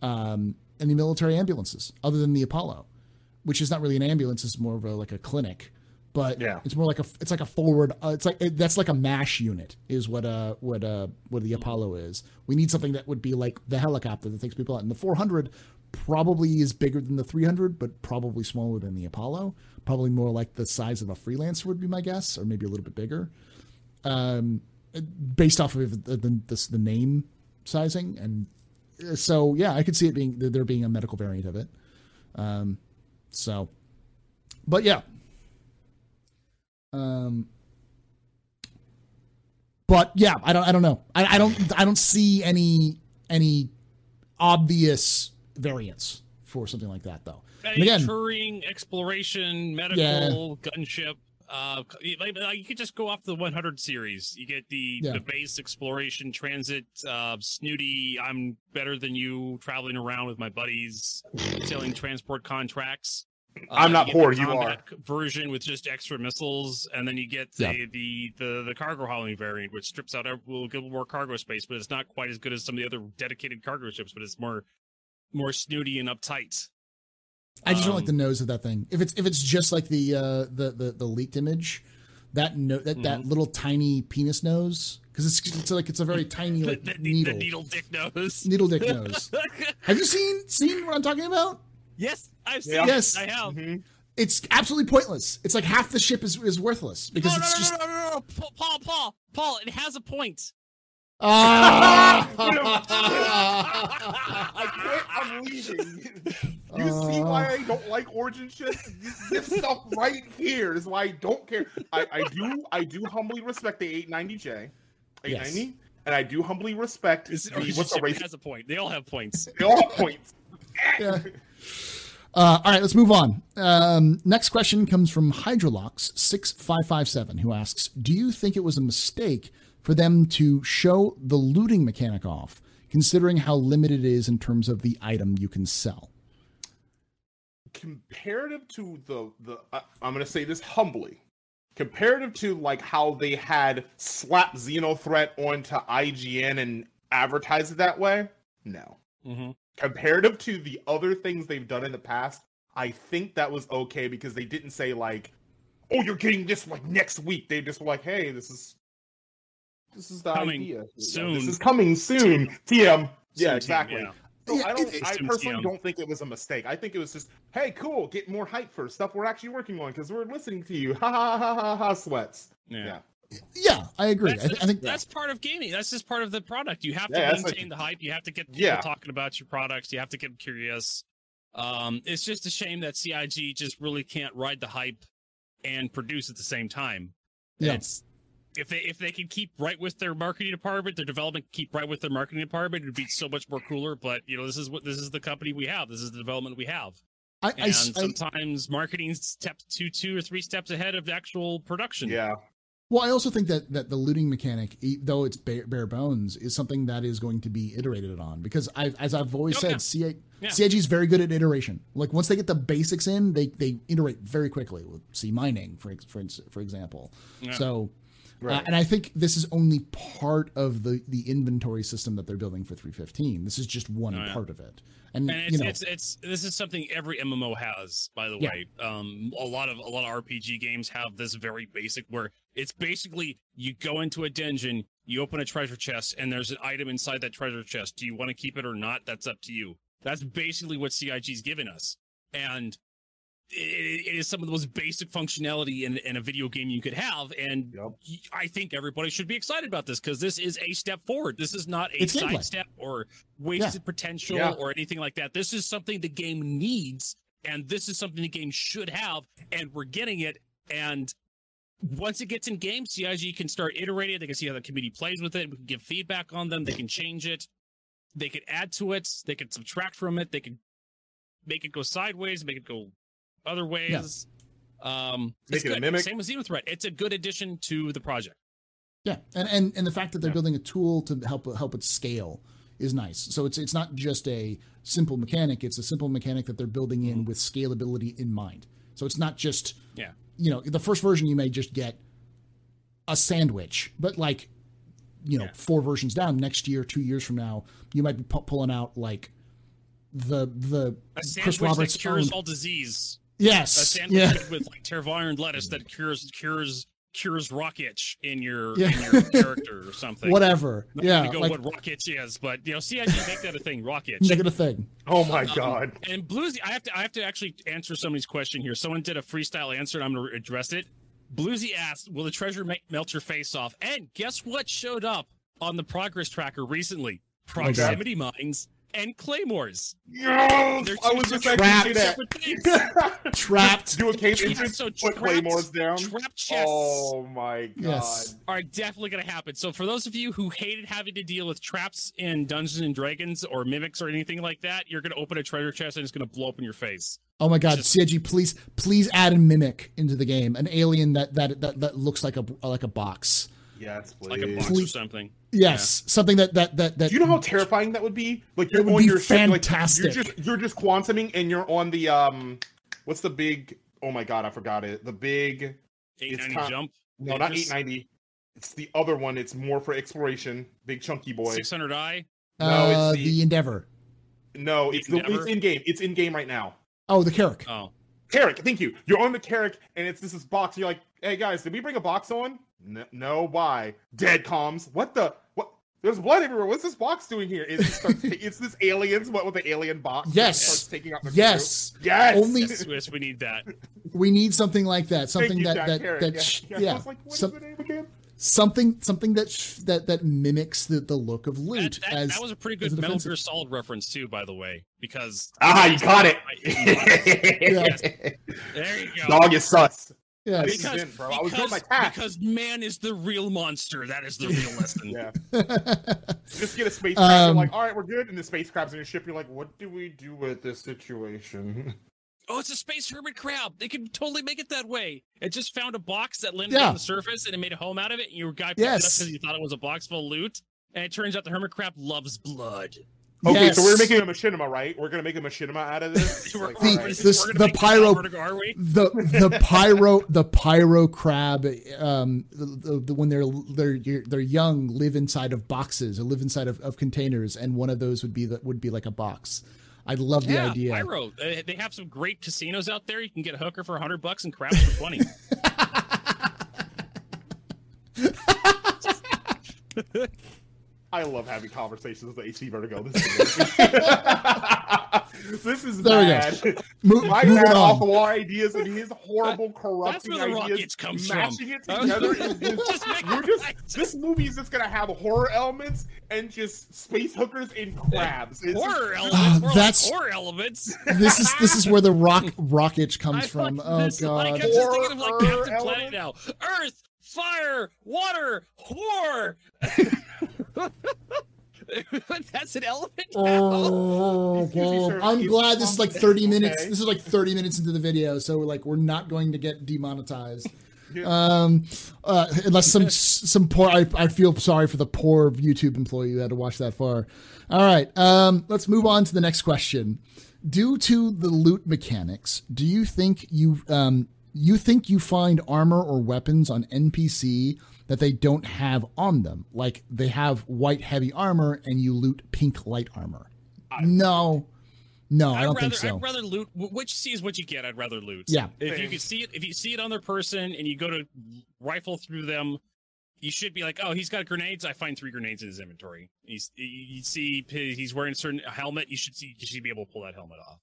um, any military ambulances other than the Apollo, which is not really an ambulance; it's more of a like a clinic but Yeah. it's more like a it's like a forward uh, it's like it, that's like a mash unit is what uh what uh what the apollo is we need something that would be like the helicopter that takes people out and the 400 probably is bigger than the 300 but probably smaller than the apollo. Probably more like the size of a freelancer would be my guess or maybe a little bit bigger. Um based off of the the, the, the name sizing. And uh, so yeah i could see it being there being a medical variant of it. Um so but yeah. Um, but yeah, I don't, I don't know. I, I don't, I don't see any, any obvious variants for something like that though. And Any again, touring, exploration, medical, gunship. Uh, like, like, you could just go off the 100 series. You get the Yeah. the base exploration, transit, uh, snooty. I'm better than you. Traveling around with my buddies, sailing transport contracts. Uh, I'm not you poor, you combat version with just extra missiles, and then you get the Yeah. the, the the cargo hauling variant, which strips out a will give more cargo space, but it's not quite as good as some of the other dedicated cargo ships. But it's more more snooty and uptight. I just don't um, like the nose of that thing. If it's if it's just like the uh, the, the the leaked image, that no that, that little tiny penis nose because it's it's like it's a very tiny [LAUGHS] like the, the, needle the needle dick nose. needle dick [LAUGHS] nose. Have you seen seen what I'm talking about? yes, I've seen Yeah. it. Yes. I have. Mhm. It's absolutely pointless. It's like half the ship is is worthless because no, no, it's no, just no, no, no, no, Paul, Paul, Paul, Paul, it has a point. Ah. I quit. I'm leaving. You see why I don't like origin ships? This, this stuff right here is why I don't care. I, I do I do humbly respect the 890J, 890, and I do humbly respect This the, what's the race. has a point. They all have points. They all have points. yeah. [LAUGHS] Uh, all right, let's move on. Um, next question comes from Hydrolox six five five seven, who asks, "Do you think it was a mistake for them to show the looting mechanic off, considering how limited it is in terms of the item you can sell?" comparative to the the I I'm gonna say this humbly, comparative to like how they had slapped Xenothreat onto IGN and advertised it that way, no. Mm-hmm. Comparative to the other things they've done in the past, I think that was okay because they didn't say like, "Oh, you're getting this like next week." They just were like, "Hey, this is this is the Coming idea. soon. This is coming soon." TM. Yeah, Soon, exactly. yeah. So Yeah, I don't. it- I personally TM. don't think it was a mistake. I think it was just, hey, cool, get more hype for stuff we're actually working on because we're listening to you. Ha ha ha ha ha. Sweats. Yeah. Yeah. Yeah, I agree. I, That's, th- I think that's part of gaming. That's just part of the product. You have to Yeah, maintain like- the hype. You have to get people Yeah. talking about your products. You have to get them curious. Um, it's just a shame that CIG just really can't ride the hype and produce at the same time. Yeah. It's if they if they can keep right with their marketing department, their development keep right with their marketing department, it'd be so much more cooler. But you know, this is what this is the company we have. This is the development we have. I, I, And I, sometimes marketing steps two, two or three steps ahead of actual production. Yeah. Well, I also think that that the looting mechanic, e- though it's bare, bare bones, is something that is going to be iterated on because I, as I've always Oh, said, yeah. CI, Yeah. CIG is very good at iteration. Like once they get the basics in, they they iterate very quickly with C mining, for for for example. Yeah. So, uh, and I think this is only part of the the inventory system that they're building for 315. This is just one Oh, yeah. part of it, and, and it's, you know, it's it's this is something every MMO has, by the Yeah. way. Um, a lot of a lot of RPG games have this very basic where it's basically you go into a dungeon, you open a treasure chest, and there's an item inside that treasure chest. Do you want to keep it or not? That's up to you. That's basically what CIG's given us, and it, it is some of the most basic functionality in, in a video game you could have. And Yep. y- I think everybody should be excited about this because this is a step forward. This is not a It's gameplay. sidestep or wasted potential Yeah. or anything like that. This is something the game needs, and this is something the game should have, and we're getting it. And once it gets in game, CIG can start iterating. They can see how the community plays with it. We can give feedback on them. They can change it. They can add to it. They can subtract from it. They can make it go sideways, make it go other ways. Um, Make it a mimic. Same with Xenothreat. It's a good addition to the project. Yeah, and and and the fact that they're Yeah. building a tool to help help it scale is nice. So it's it's not just a simple mechanic; it's a simple mechanic that they're building in with scalability in mind. So it's not just Yeah. you know the first version you may just get a sandwich, but like you know Yeah. four versions down next year, two years from now, you might be pu- pulling out like the the A Chris Roberts that cures owned- all disease. Yes A sandwich yeah made with like Tervaire and lettuce that cures cures cures rock itch in your Yeah. in your character or something. whatever Not yeah gonna go like what rock itch is, but you know, CIG make that a thing, rock itch. make it a thing. Oh my Um, god. And Bluesy, I have to I have to actually answer somebody's question here. Someone did a freestyle answer, and I'm going to address it. Bluesy asked, "Will the treasure ma- melt your face off?" And guess what showed up on the progress tracker recently? Proximity mines and claymores. Yes! They're I two was just separate- actually Trapped. see things. that. Trapped. Do a cave entrance, so put trapped- claymores down. Trap chests Oh my god. Yes. are definitely going to happen. So for those of you who hated having to deal with traps in Dungeons and Dragons or mimics or anything like that, you're going to open a treasure chest and it's going to blow up in your face. Oh my god, Just- CIG, please please add a mimic into the game. An alien that that that, that looks like a like a box. Yes, please. Like a box or something. Yes, something that that that that Do you know how terrifying that would be? Like you're would on be your ship, like, fantastic. you're just you're just quantuming, and you're on the um, what's the big? Oh my god, I forgot it. The big 890 kind- jump. no, not 890. It's the other one. It's more for exploration. Big chunky boy. 600 i. No, it's uh, the- the Endeavor. No, it's the it's in game. It's in game right now. Oh, the Carrack. Oh, Carrack, thank you. You're on the Carrack, and it's this is box. You're like, hey guys, did we bring a box on? No, no why? Dead comms. What the what? There's blood everywhere. What's this box doing here? Is it starts, [LAUGHS] it's this aliens? What with the alien box? Yes. taking out the crew? Yes, Yes. Only- yes, yes, we need that. [LAUGHS] we need something like that. Thank Something you, that Jack that Carrack. that yeah. sh- yeah. yeah, I was like, what is some- the name again? something something that sh- that that mimics the the look of loot that, as that was a pretty good a Metal Gear Solid reference too, by the way, because Ah, you got it. [LAUGHS] there you go. Dog is sus. Yes. Because- Because, in, bro. I was doing because, my task. because man is the real monster. That is the real [LAUGHS] lesson. Yeah. [LAUGHS] Just get a space crab. you're Um, like, all right, we're good. And the space crab's in your ship. You're like, what do we do with this situation? [LAUGHS] Oh, it's a space hermit crab. They could totally make it that way. It just found a box that landed Yeah. on the surface and it made a home out of it. And your guy picked Yes. it up because you thought it was a box full of loot. And it turns out the hermit crab loves blood. Okay, so we're making a machinima, right? We're gonna make a machinima out of this. [LAUGHS] Like, The- right. this- the pyro- Vertigo, are we? the the pyro the pyro crab um the, the, the when they're they're they're young live inside of boxes or live inside of, of containers and one of those would be that would be like a box i love the yeah, idea Pyro. They, they have some great casinos out there. You can get a hooker for hundred bucks and crabs for twenty. [LAUGHS] [LAUGHS] I love having conversations with HC Vertigo. This is, amazing. [LAUGHS] this is There we go. bad. Mo- My moving bad off on the wall ideas and his horrible That's corrupting where the ideas. rockets comes from. it together just, [LAUGHS] Just make we're it just this movie is just gonna have horror elements and just space hookers and crabs. It's horror just- elements. Ah, more that's- like horror elements. this is this is where the rock [LAUGHS] rock itch comes I from oh this. Like, god I'm just thinking of like Captain Planet now. Earth, fire, water, whore. That's an elephant. Oh, Excuse me, sir. I'm glad this is like 30 minutes. okay. This is like 30 minutes into the video, so we're like we're not going to get demonetized. [LAUGHS] Yeah. Um, uh, unless some some poor, I, I feel sorry for the poor YouTube employee who had to watch that far. All right, um, let's move on to the next question. Due to the loot mechanics, do you think you um you think you find armor or weapons on NPC that they don't have on them? Like they have white heavy armor and you loot pink light armor. No, no, I I'd don't rather, think so. I'd rather loot. wh- Which sees what you get. I'd rather loot. Yeah. If you can see it, if you see it on their person and you go to rifle through them, you should be like, oh, he's got grenades. I find three grenades in his inventory. He's, you see he's wearing a certain helmet. You should see, you should be able to pull that helmet off.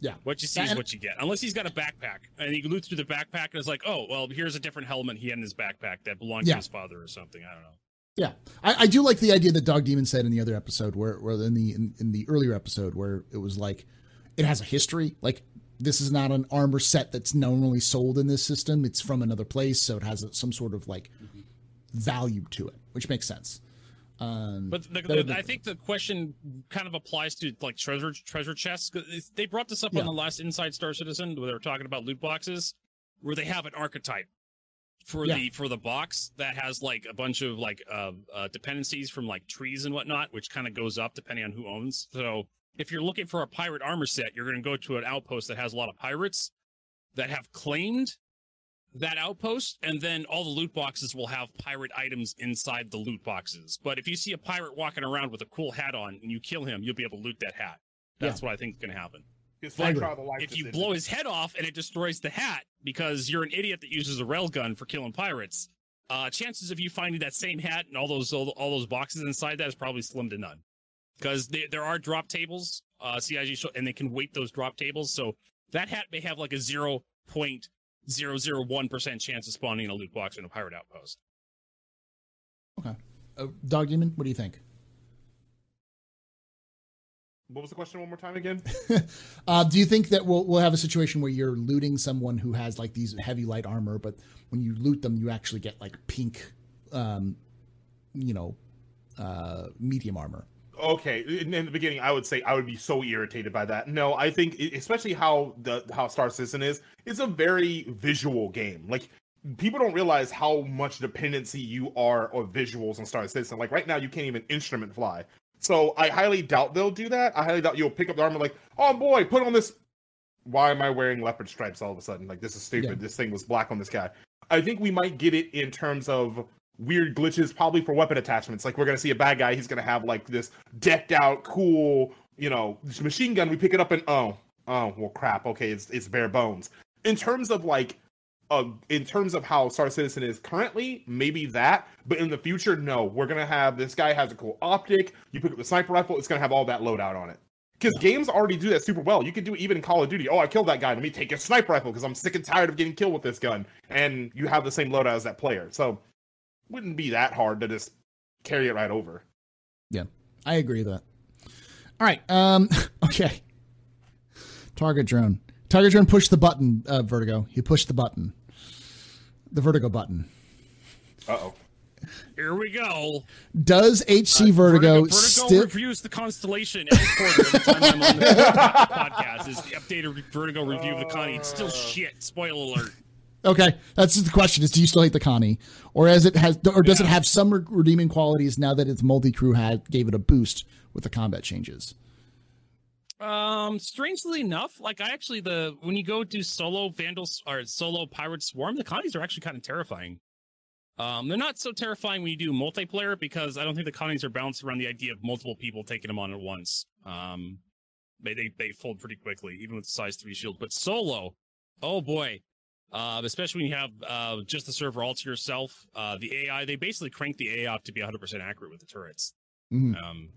Yeah. What you see is what you get. Unless he's got a backpack and he loot through the backpack and it's like, oh, well, here's a different helmet he had in his backpack that belonged Yeah. to his father or something. I don't know. Yeah, I, I do like the idea that Dog Demon said in the other episode, where, where in the in, in the earlier episode, where it was like it has a history. Like this is not an armor set that's normally sold in this system. It's from another place, so it has some sort of like value to it, which makes sense. Um, but the, better the, I think the question kind of applies to like treasure treasure chests. They brought this up Yeah. on the last Inside Star Citizen where they were talking about loot boxes, where they have an archetype for Yeah. the for the box that has like a bunch of like uh, uh, dependencies from like trees and whatnot, which kind of goes up depending on who owns. So if you're looking for a pirate armor set, you're going to go to an outpost that has a lot of pirates that have claimed that outpost, and then all the loot boxes will have pirate items inside the loot boxes. But if you see a pirate walking around with a cool hat on and you kill him, you'll be able to loot that hat. That's what I think is going to happen. His I agree. life If you decision. blow his head off and it destroys the hat because you're an idiot that uses a railgun for killing pirates, uh, chances of you finding that same hat and all those all, all those boxes inside that is probably slim to none. Because there are drop tables, uh, CIG, show, and they can weight those drop tables. So that hat may have like a zero point zero zero one percent chance of spawning a loot box in a pirate outpost. Okay. Uh, Dog Demon, what do you think? What was the question one more time again? [LAUGHS] Uh, do you think that we'll we'll have a situation where you're looting someone who has like these heavy light armor, but when you loot them, you actually get like pink, um, you know, uh, medium armor? Okay in, in the beginning i would say i would be so irritated by that. No i think especially how the how star citizen is it's a very visual game. Like people don't realize how much dependency you are of visuals on star citizen. Like right now you can't even instrument fly. So i highly doubt they'll do that. I highly doubt you'll pick up the armor like oh boy put on this why am i wearing leopard stripes all of a sudden? Like this is stupid. Yeah. this thing was black on this guy. I think we might get it in terms of weird glitches probably for weapon attachments like we're gonna see a bad guy he's gonna have like this decked out cool you know this machine gun we pick it up and oh oh well crap okay it's it's bare bones in terms of like uh in terms of how star citizen is currently maybe that but in the future no we're gonna have this guy has a cool optic you pick up the sniper rifle it's gonna have all that loadout on it because games already do that super well. You can do it even in Call of Duty. Oh, I killed that guy. Let me take a sniper rifle because I'm sick and tired of getting killed with this gun. And you have the same loadout as that player. So wouldn't be that hard to just carry it right over. Yeah, I agree with that. All right. Um, [LAUGHS] okay. Target drone. Target drone pushed the button, uh, Vertigo. He pushed the button. The Vertigo button. Uh oh. Here we go. Does HC Vertigo, Vertigo still. reviews the constellation every quarter every time I'm on the [LAUGHS] podcast. Is the updated Vertigo review of the Connie? It's still [LAUGHS] shit. Spoiler alert. Okay, that's the question: Is do you still hate the Connie, or as it has, or does it have some redeeming qualities now that its multi crew had gave it a boost with the combat changes? Um, strangely enough, like I actually the when you go do solo Vanduuls or solo Pirate Swarm, the Connies are actually kind of terrifying. Um, they're not so terrifying when you do multiplayer because I don't think the Connies are balanced around the idea of multiple people taking them on at once. Um, they they, they fold pretty quickly, even with the size three shield. But solo, oh boy, uh, especially when you have uh just the server all to yourself. Uh, the AI they basically crank the AI up to be 100 percent accurate with the turrets. Mhm. Um,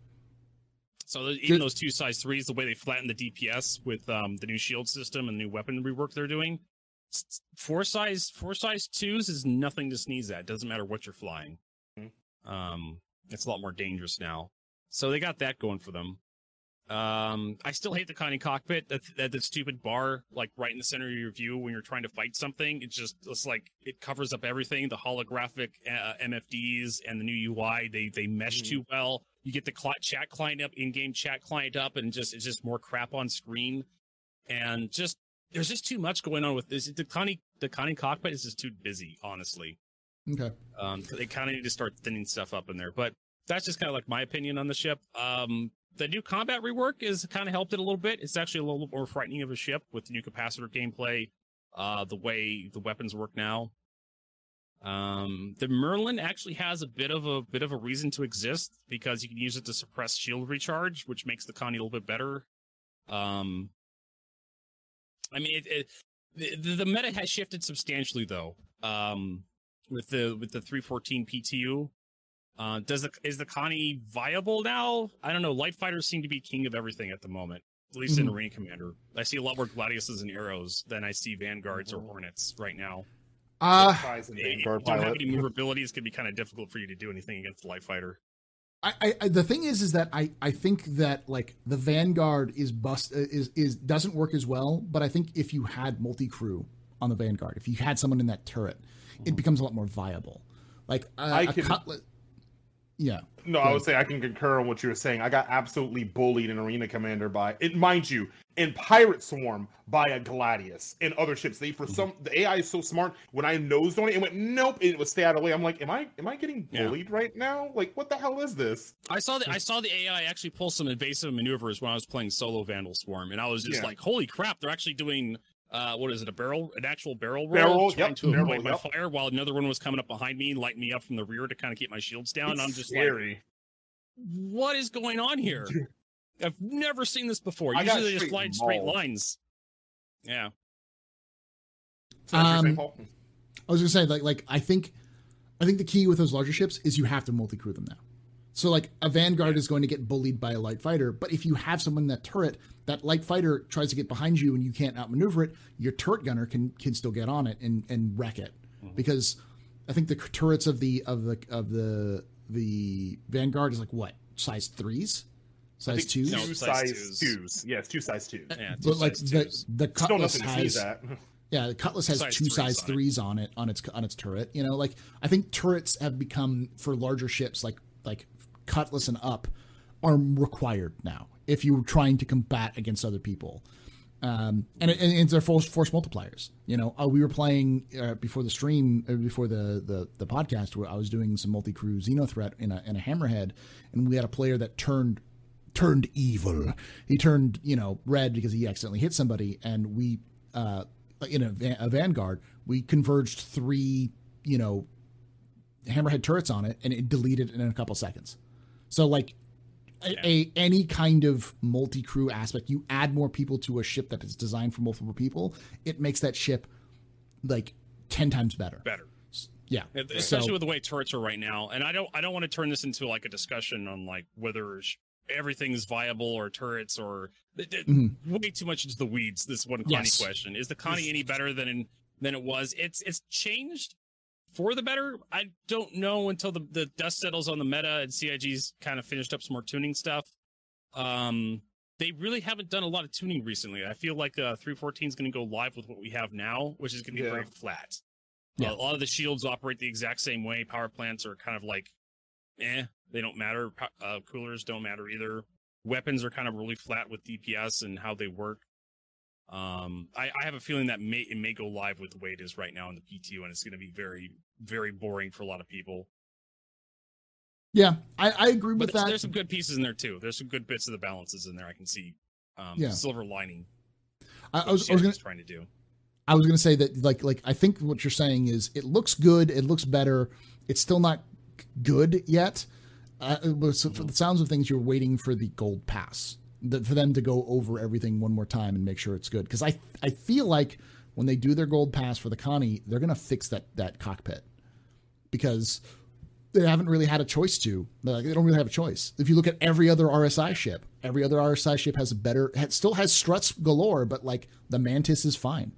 so even those two size threes, the way they flatten the DPS with um, the new shield system and the new weapon rework they're doing, s- s- four size four size twos is nothing to sneeze at. Doesn't matter what you're flying. Mhm. Um, it's a lot more dangerous now. So they got that going for them. Um, I still hate the Connie cockpit. That that the stupid bar, like right in the center of your view when you're trying to fight something. It just it's like it covers up everything. The holographic uh, MFDs and the new UI they they mesh Mhm. too well. You get the cl- chat client up, in-game chat client up, and just it's just more crap on screen. And just there's just too much going on with this. The Connie the Connie cockpit is just too busy, honestly. Okay. Um, they kind of need to start thinning stuff up in there. But that's just kind of like my opinion on the ship. Um, the new combat rework is kind of helped it a little bit. It's actually a little more frightening of a ship with the new capacitor gameplay, uh, the way the weapons work now. Um, the Merlin actually has a bit of a bit of a reason to exist because you can use it to suppress shield recharge, which makes the Connie a little bit better. Um, I mean, it, it, the, the meta has shifted substantially though. Um, with the with the 314 PTU. Uh, does the is the Connie viable now? I don't know. Light fighters seem to be king of everything at the moment, at least in Mhm. Arena Commander. I see a lot more Gladiuses and Arrows than I see Vanguards or Hornets right now. Uh, Surprise and If you Vanguard don't have any movability, it's gonna be kind of difficult for you to do anything against the light fighter. I, I the thing is is that I I think that like the Vanguard is bust is is doesn't work as well, but I think if you had multi crew on the Vanguard, if you had someone in that turret, it becomes a lot more viable. Like uh, I a can- cutlet, yeah. No, I would say I can concur on what you were saying. I got absolutely bullied in Arena Commander by it, mind you, in Pirate Swarm by a Gladius and other ships. They for mm-hmm. some the AI is so smart. When I nosed on it, it went nope. It would stay out of the way. I'm like, am I am I getting Yeah. bullied right now? Like, what the hell is this? I saw the I saw the AI actually pull some invasive maneuvers when I was playing solo Vanduul Swarm, and I was just Yeah. like, "Holy crap! They're actually doing uh, what is it? A barrel, an actual barrel roll, Barrel, trying yep, to barrel, avoid my yep. fire, while another one was coming up behind me and lighting me up from the rear to kind of keep my shields down. It's I'm just like, scary. what is going on here? I've never seen this before. I Usually they just fly in straight lines. Yeah. So that's what you're saying, Um, I was gonna say like like I think I think the key with those larger ships is you have to multi crew them now. So like a Vanguard is going to get bullied by a light fighter, but if you have someone in that turret, that light fighter tries to get behind you and you can't outmaneuver it, your turret gunner can can still get on it and and wreck it. Mm-hmm. Because I think the turrets of the of the of the the Vanguard is like what size threes, size think twos. No, two size size twos. twos. Yes, two size twos. Yeah. two But like size the twos. the Cutlass nothing to sneeze has [LAUGHS] yeah, the Cutlass has Size two threes size on it. threes on it on its on its turret. You know, like I think turrets have become for larger ships like like Cutlass and up are required now if you're trying to combat against other people. Um, and, and it's their force force multipliers. You know, uh, we were playing uh, before the stream, uh, before the, the the podcast, where I was doing some multi crew Xeno threat in a in a Hammerhead, and we had a player that turned turned evil. He turned, you know, red because he accidentally hit somebody, and we, uh, in a, a vanguard, we converged three, you know, hammerhead turrets on it, and it deleted in a couple seconds. So like. A, a any kind of multi-crew aspect, you add more people to a ship that is designed for multiple people, it makes that ship like ten times better. better. Yeah, especially So- with the way turrets are right now. And I don't I don't want to turn this into like a discussion on like whether sh- everything's viable or turrets or Mhm. way too much into the weeds. This one Connie Yes. question is the Connie any better than in, than it was? It's it's changed for the better. I don't know until the the dust settles on the meta and CIG's kind of finished up some more tuning stuff. Um. They really haven't done a lot of tuning recently. I feel like uh, 314 is going to go live with what we have now, which is going to be Yeah. very flat. Yeah. Uh, a lot of the shields operate the exact same way. Power plants are kind of like, eh, they don't matter. Uh, coolers don't matter either. Weapons are kind of really flat with DPS and how they work. Um, I, I have a feeling that may it may go live with the way it is right now in the PTU, and it's going to be very, very boring for a lot of people. yeah, I, I agree But with that. there's some good pieces in there too. There's some good bits of the balances in there. I can see. Um, Yeah. silver lining. I, I was, I was gonna trying to do. I was going to say that like like I think what you're saying is it looks good, it looks better. It's still not good yet. Uh, was- for the sounds of things, you're waiting for the gold pass the, for them to go over everything one more time and make sure it's good. Because I I feel like when they do their gold pass for the Connie, they're going to fix that that cockpit because they haven't really had a choice to. Like, they don't really have a choice. If you look at every other RSI ship, every other RSI ship has a better, ha- still has struts galore, but like the Mantis is fine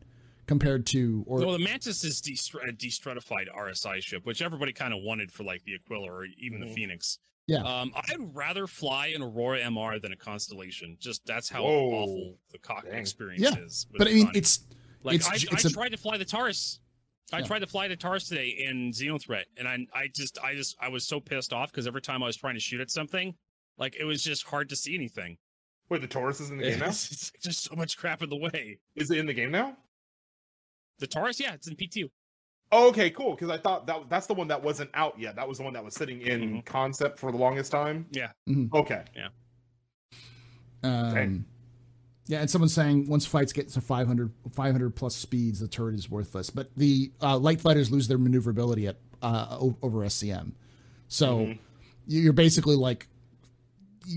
compared to or well, the Mantis is destr- a destratified RSI ship, which everybody kind of wanted for like the Aquila or even the Mhm. Phoenix. Yeah. Um, I'd rather fly an Aurora MR than a Constellation. Just that's how Whoa. awful the cockpit Dang. experience Yeah, is. with but I mean Connie. it's like it's I, it's I a- tried to fly the Taurus. I Yeah. tried to fly the Taurus today in Xenothreat, and I I just I just I was so pissed off because every time I was trying to shoot at something, like it was just hard to see anything. Wait, the Taurus is in the game [LAUGHS] now? It's just- just so much crap in the way. Is it in the game now? The Taurus, yeah, it's in P2. Oh, okay, cool. Because I thought that that's the one that wasn't out yet. That was the one that was sitting in Mhm. concept for the longest time. Yeah. Okay. Yeah. Um yeah and someone's saying once fights get to 500 500 plus speeds the turret is worthless but the uh, light fighters lose their maneuverability at uh, over scm so Mhm. you're basically like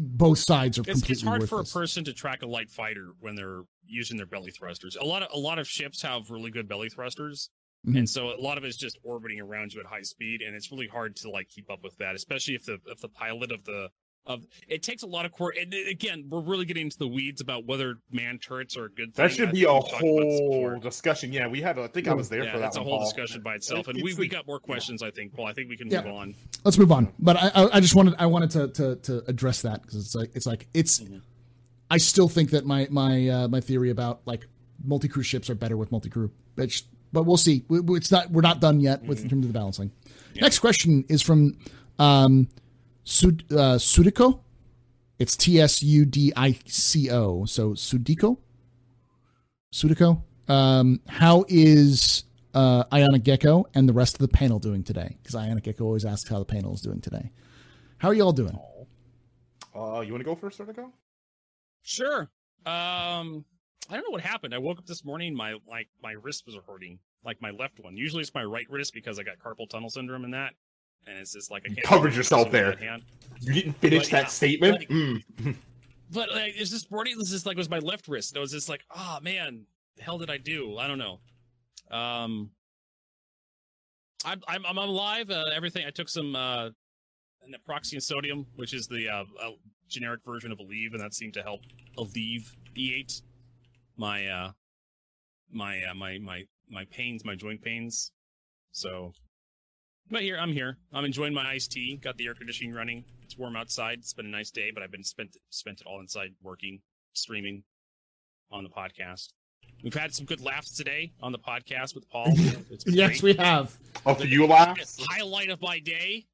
both sides are It's, completely it's hard for a person to track a light fighter when they're using their belly thrusters. A lot of a lot of ships have really good belly thrusters, Mhm. and so a lot of it's just orbiting around you at high speed, and it's really hard to like keep up with that, especially if the if the pilot of the of it takes a lot of core. And again, we're really getting into the weeds about whether man turrets are a good thing. That should I be a we've talked about this before. whole discussion. Yeah, we had. I think I was there yeah, for that. that's a whole Paul. discussion by itself, and It's we, we got more questions. I think, Paul. I think we can Yeah. move on. let's move on. But I, I, I just wanted, I wanted to, to, to address that because it's like, it's like, it's. Mhm. I still think that my my uh, my theory about like multi crew ships are better with multi crew, but but we'll see. We, we- it's not, we're not done yet with in terms of the balancing. Next question is from um, Sud, uh, Sudico. It's T S U D I C O. So Sudico. Sudico. Um, how is uh, Ionic Gecko and the rest of the panel doing today? Because Ionic Gecko always asks how the panel is doing today. How are you all doing? Uh, you want to go first, or to? Sure. Um, I don't know what happened. I woke up this morning. My like my wrist was hurting, like my left one. Usually it's my right wrist because I got carpal tunnel syndrome and that. And it's just like I can't covered yourself there. You didn't finish But, that yeah, statement. like- Mm. [LAUGHS] But like, it's this morning. This is like it was my left wrist. And It was just like, oh man, the hell did I do? I don't know. Um, I'm I'm, I'm alive. Uh, everything. I took some uh, naproxen sodium, which is the uh, uh, generic version of Aleve, and that seemed to help alleviate my uh my uh, my my my pains, my joint pains. So, but here I'm here. I'm enjoying my iced tea. Got the air conditioning running. It's warm outside. It's been a nice day, but I've been spent spent it all inside working, streaming on the podcast. We've had some good laughs today on the podcast with Paul. [LAUGHS] It's Yes, great. we have. A few laughs. highlight of my day.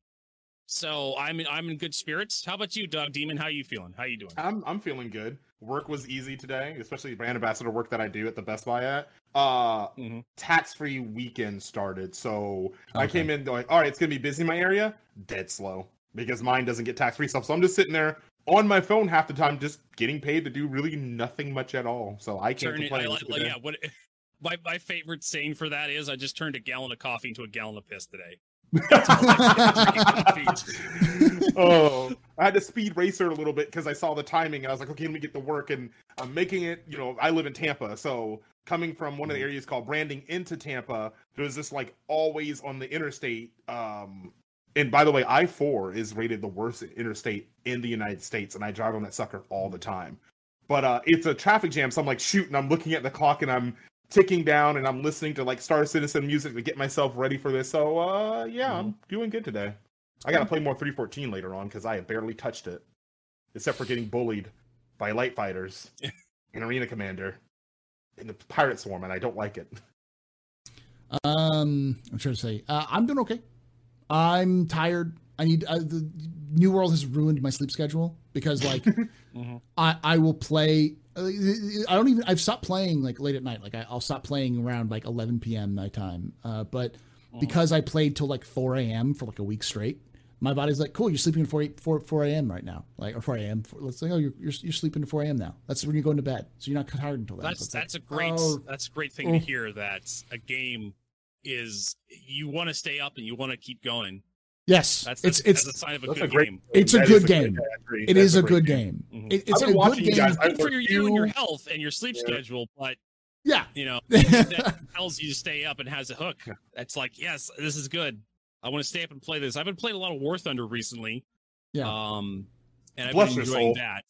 So I'm in, I'm in good spirits. How about you, Dog Demon? How you feeling? How you doing? I'm I'm feeling good. Work was easy today, especially brand ambassador work that I do at the Best Buy at. Uh Mhm. tax free weekend started. So I came in like, all right, it's gonna be busy in my area. Dead slow. Because mine doesn't get tax free stuff. So I'm just sitting there on my phone half the time, just getting paid to do really nothing much at all. So I can't Turn it, complain. I It's like, yeah. What [LAUGHS] my my favorite saying for that is I just turned a gallon of coffee into a gallon of piss today. [LAUGHS] oh, I had to speed racer a little bit because I saw the timing and I was like, okay, let me get the work. And I'm making it, you know, I live in Tampa. So coming from one of the Mm-hmm. areas called Brandon into Tampa, there's this like always on the interstate. Um, and by the way, I 4 is rated the worst interstate in the United States. And I drive on that sucker all the time. But uh, it's a traffic jam. So I'm like, shoot. And I'm looking at the clock and I'm ticking down and I'm listening to like Star Citizen music to get myself ready for this. So uh, yeah, I'm doing good today. I gotta play more 314 later on because I have barely touched it, except for getting bullied by light fighters, an arena commander, in the pirate swarm, and I don't like it. Um, I'm trying to say, uh, I'm doing okay. I'm tired. I need uh, the New World has ruined my sleep schedule because like [LAUGHS] Mhm. I I will play. Uh, I don't even. I've stopped playing like late at night. Like I, I'll stop playing around like 11 p.m. nighttime. Uh, but because I played till like 4 a.m. for like a week straight, my body's like, cool. You're sleeping at 4 4, 4 a.m. right now, like or 4 a.m. Let's say, oh, you're, you're you're sleeping at 4 a.m. now. That's when you're going to bed, so you're not tired until then. That's So it's like, that's a great oh, that's a great thing oh. to hear. That a game is you want to stay up and you want to keep going. Yes. That's it's that's, it's that's a sign of a good a great. game. It's a That good game. I agree. It That's a good game. It, it's a good game. guys. Good for your you and your health and your sleep Yeah. schedule, but yeah. you know [LAUGHS] that tells you to stay up and has a hook. That's like, yes, this is good. I want to stay up and play this. I've been playing a lot of War Thunder recently. Yeah. Um, and I've Bless been enjoying that.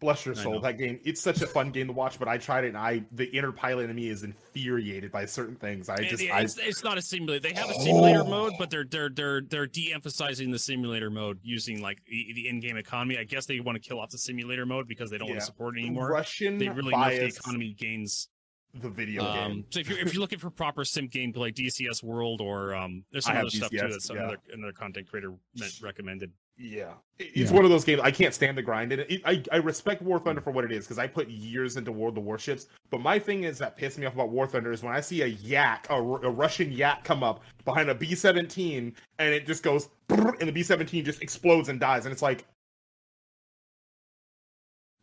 Bless your soul. That game. It's such a fun game to watch, but I tried it, and I the inner pilot in me is infuriated by certain things. I just it- I it's, it's not a simulator. They have a simulator Oh. mode, but they're they're they're they're de-emphasizing the simulator mode using like the, the in-game economy. I guess they want to kill off the simulator mode because they don't want to support it anymore. Russian They really know the economy gains. the video Um, game. so if you're if you're looking for proper sim gameplay, DCS World or um, there's some have other stuff too DCS, that's yeah. another another content creator meant, recommended. Yeah, it's Yeah. one of those games I can't stand the grind in it. It- I, I respect War Thunder for what it is because I put years into World of Warships. But my thing is that pissed me off about War Thunder is when I see a yak, a, a Russian yak, come up behind a B seventeen and it just goes, and the B seventeen just explodes and dies, and it's like,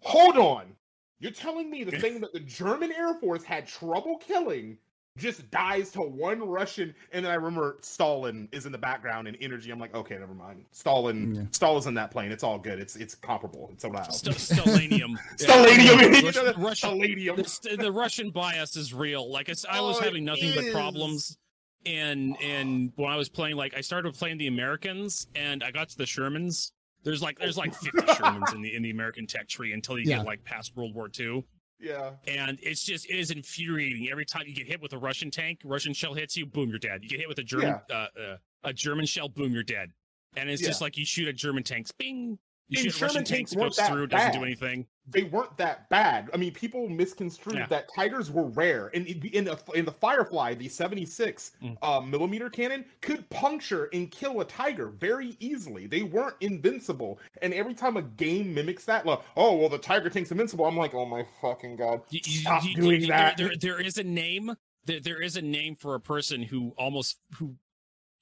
hold on, you're telling me the [LAUGHS] thing that the German Air Force had trouble killing just dies to one Russian, and then I remember Stalin is in the background and energy. I'm like, okay, never mind. Stalin, Yeah. Stalin's in that plane. It's all good. It's it's comparable. It's allowed. St- Stellanium. [LAUGHS] Stalanium. [LAUGHS] Russian, Russian, Stalanium. the, the Russian bias is real. Like it's, I was Oh, having nothing but problems. And and when I was playing, like I started playing the Americans, and I got to the Shermans, There's like there's like 50 [LAUGHS] Shermans in the in the American tech tree until you Yeah. get like past World War II. Yeah. And it's just it is infuriating every time you get hit with a Russian tank, Russian shell hits you, boom, you're dead. You get hit with a German uh, uh, a German shell, boom, you're dead. And it's just like you shoot at German tanks, bing. You And shoot at Russian Sherman tanks, tanks it weren't goes through, doesn't do bad. anything. They weren't that bad. I mean, people misconstrued Yeah. that Tigers were rare. And in, in, the, in the Firefly, the 76 Mm. uh, millimeter cannon could puncture and kill a Tiger very easily. They weren't invincible. And every time a game mimics that, like, oh, well, the Tiger tank's invincible, I'm like, oh my fucking God. You- you- Stop you- doing that. There, there, there is a name. There, there is a name for a person who almost who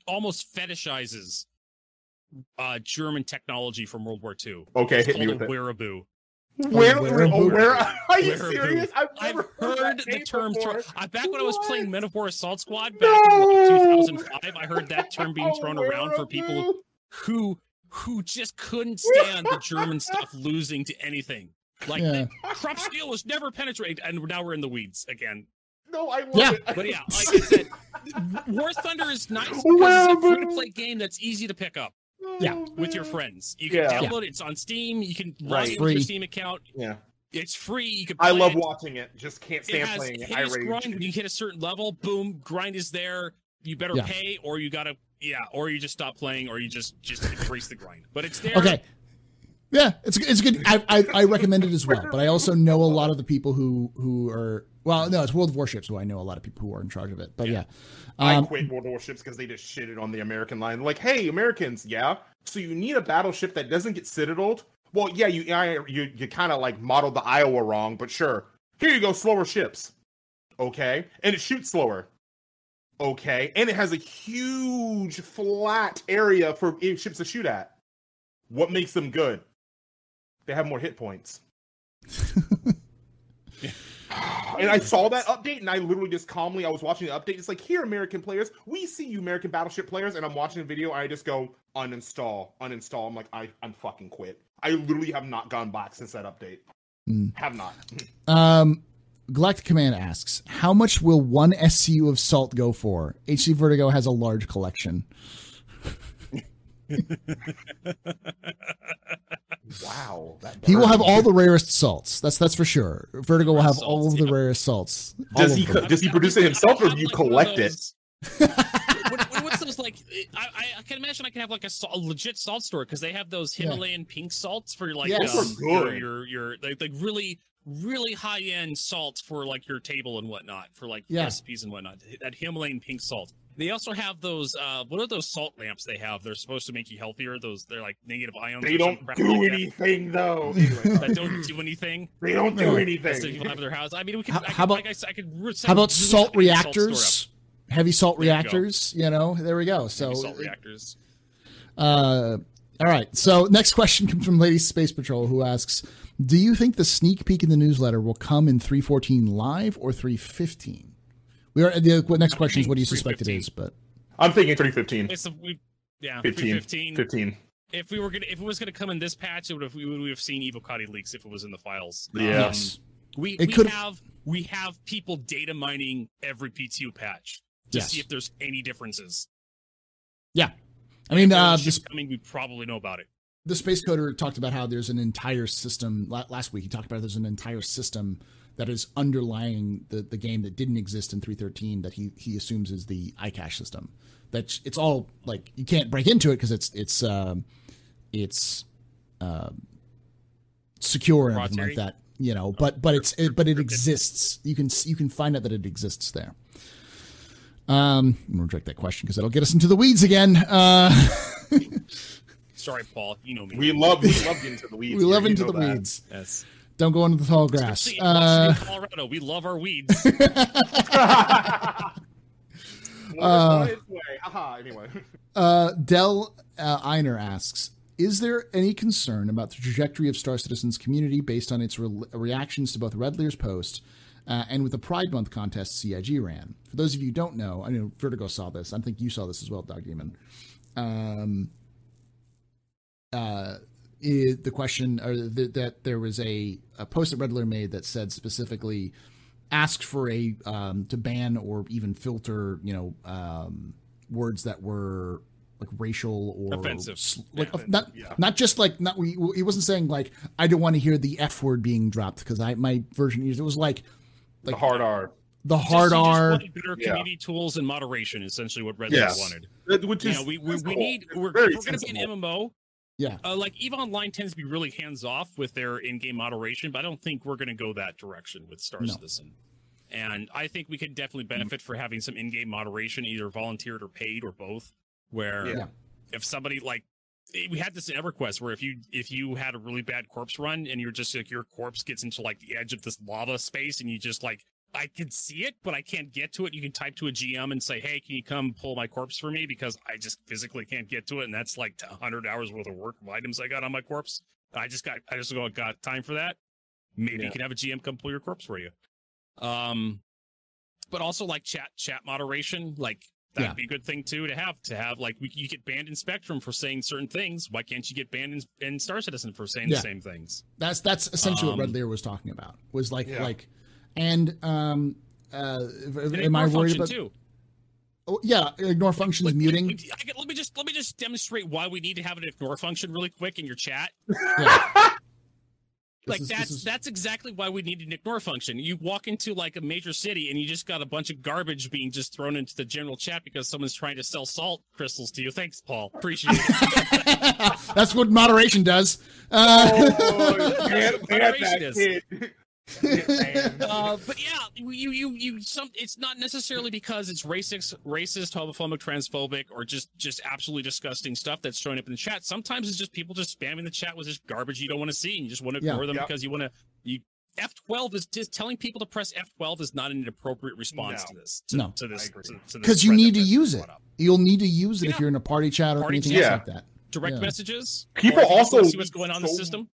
almost fetishizes uh German technology from World War II. Okay, It's hit me with a it. wehraboo. Where, Where- oh, where, are you Where- serious? I've I've never heard the term. before. Thro- I, back when I was playing What? Men of War Assault Squad back in 2005, I heard that term being Oh, thrown around for people who who just couldn't [LAUGHS] stand the German stuff losing to anything. Like Yeah. Krupp steel was never penetrated, and now we're in the weeds again. No, I love Yeah. it. But yeah, [LAUGHS] like I said, War Thunder is nice because it's a free to play game that's easy to pick up Yeah. Oh, with your friends. You can Yeah. download it. It's on Steam. You can log Right. in with your Steam account. Yeah, It's free. You can. I love it. watching it. Just can't It stand has playing it. I rage. grind. You hit a certain level, boom, grind is there. You better Yeah. pay, or you gotta, yeah, or you just stop playing, or you just just embrace the grind. But it's there. Okay. Yeah, it's it's good. I, I I recommend it as well. But I also know a lot of the people who who are well, no, it's World of Warships who I know a lot of people who are in charge of it. But yeah, I um, quit World of Warships because they just shitted on the American line. Like, hey, Americans, yeah. So you need a battleship that doesn't get citadeled. Well, yeah, you I, you you kind of like modeled the Iowa wrong, but sure. Here you go, slower ships. Okay, and it shoots slower. Okay, and it has a huge flat area for ships to shoot at. What makes them good? They have more hit points. [LAUGHS] And I saw that update, and I literally just calmly, I was watching the update. It's like, here, American players, we see you, American Battleship players, and I'm watching the video, and I just go uninstall, uninstall. I'm like, I, I'm fucking quit. I literally have not gone back since that update. Hmm. Have not. um, Galactic Command asks, how much will one SCU of salt go for? HC Vertigo has a large collection. [LAUGHS] [LAUGHS] [LAUGHS] Wow. That He will have all the rarest salts. That's that's for sure. Vertigo will have Rarest all of the yeah. rarest salts. Does he co- does he produce it himself, or do you I'd like one of collect it? [LAUGHS] what, what- what's those like? I, I, I can imagine I can have like a, sal- a legit salt store because they have those Yeah. Himalayan pink salts for like Yes. um, your, your your like, like really really high end salts for like your table and whatnot for like Yeah. recipes and whatnot. That Himalayan pink salt. They also have those. uh What are those salt lamps they have? They're supposed to make you healthier. Those they're like negative ions. They don't do like that. anything, though. Anyway, That don't do anything. they don't do No. That's people anything. have in their house. I mean, we could. How- I could how about- like I, said, I could re- set How about really salt up a salt reactors? Heavy salt There reactors. You know, there we go. So Maybe salt reactors. Uh, all right. So next question comes from Lady Space Patrol, who asks, "Do you think the sneak peek in the newsletter will come in 314 live or 315?" We are. The next question is, "What do you suspect it is? But I'm thinking 315. It's a, we, yeah, 15. 15. 15. If we were gonna, if it was gonna come in this patch, it would have we would have seen Evocati leaks if it was in the files. Um, yes, we It we could've- have we have people data mining every PTU patch to Yes. see if there's any differences. yeah. I mean, If uh, this, coming, we probably know about it. the space coder talked about how there's an entire system. Last week, he talked about there's an entire system that is underlying the, the game that didn't exist in 313 that he he assumes is the iCache system. That it's all like you can't break into it because it's it's um, it's uh, secure and everything like that. You know, but but it's it, but it exists. You can you can find out that it exists there. Um, I'm gonna reject that question because that'll get us into the weeds again. Uh, [LAUGHS] Sorry, Paul. You know me. We love we love getting to the weeds. we here, love you into the that. weeds. yes. Don't go into the tall grass. Especially in Uh, Colorado, we love our weeds. [LAUGHS] [LAUGHS] Well, it's on its way. Aha, anyway. [LAUGHS] uh, Del uh, Einer asks, "Is there any concern about the trajectory of Star Citizen's community based on its re- reactions to both Red Lear's post uh, and with the Pride Month contest CIG ran? For those of you who don't know, I know Vertigo saw this. I think you saw this as well, Dog Demon. Um, uh, i- the question or the, that there was a, a post that Red Lear made that said specifically asked for a um, to ban or even filter you know um, words that were like racial or Offensive. like Yeah. not Yeah. not just like not we he wasn't saying like I don't want to hear the f word being dropped because I my version used it was like the like hard R. the Just- hard you just R. wanted better Yeah. community tools and moderation, essentially what Red Yes. Wanted. Which You is know, we, we, we need we're, we're going to be an. MMO. Yeah. Uh, like Eve Online tends to be really hands off with their in-game moderation, but I don't think we're going to go that direction with Star No. Citizen. And I think we could definitely benefit for having some in-game moderation, either volunteered or paid or both. Where Yeah. Yeah. if somebody like we had this in EverQuest where if you if you had a really bad corpse run and you're just like your corpse gets into like the edge of this lava space and you just like I can see it but I can't get to it. You can type to a GM and say, "Hey, can you come pull my corpse for me because I just physically can't get to it and that's like 100 hours worth of work of items I got on my corpse. I just got I just got got time for that. Maybe Yeah. you can have a GM come pull your corpse for you." Um but also like chat chat moderation like that'd Yeah. be a good thing too to have to have like we, you get banned in spectrum for saying certain things why can't you get banned in, in star citizen for saying Yeah. the same things That's that's essentially what Red Um, Layer was talking about. Was like Yeah. like, and um, uh, And am I worried about? too Oh, yeah, ignore functions, Like, muting. like, I could- let me just let me just demonstrate why we need to have an ignore function really quick in your chat Yeah. [LAUGHS] Like is- that's is- that's exactly why we need an ignore function you walk into like a major city and you just got a bunch of garbage being just thrown into the general chat because someone's trying to sell salt crystals to you thanks paul appreciate it [LAUGHS] That's what moderation does. Uh, Oh, [LAUGHS] man, man, Moderation that is. Kid. Get banned. uh, but yeah, you you you some. It's not necessarily because it's racist, racist, homophobic, transphobic, or just just absolutely disgusting stuff that's showing up in the chat. Sometimes it's just people just spamming the chat with just garbage you don't want to see, and you just want to Yeah. ignore them Yep. because you want to. You F12 is just telling people to press F12 is not an appropriate response No. to this. To, No. to this I agree. to, to this because you need to use it. up. You'll need to use it if you're in a party chat or Party anything chat. else Yeah. like that. Direct Yeah. messages. People or if you just wanna also see what's going on in the system.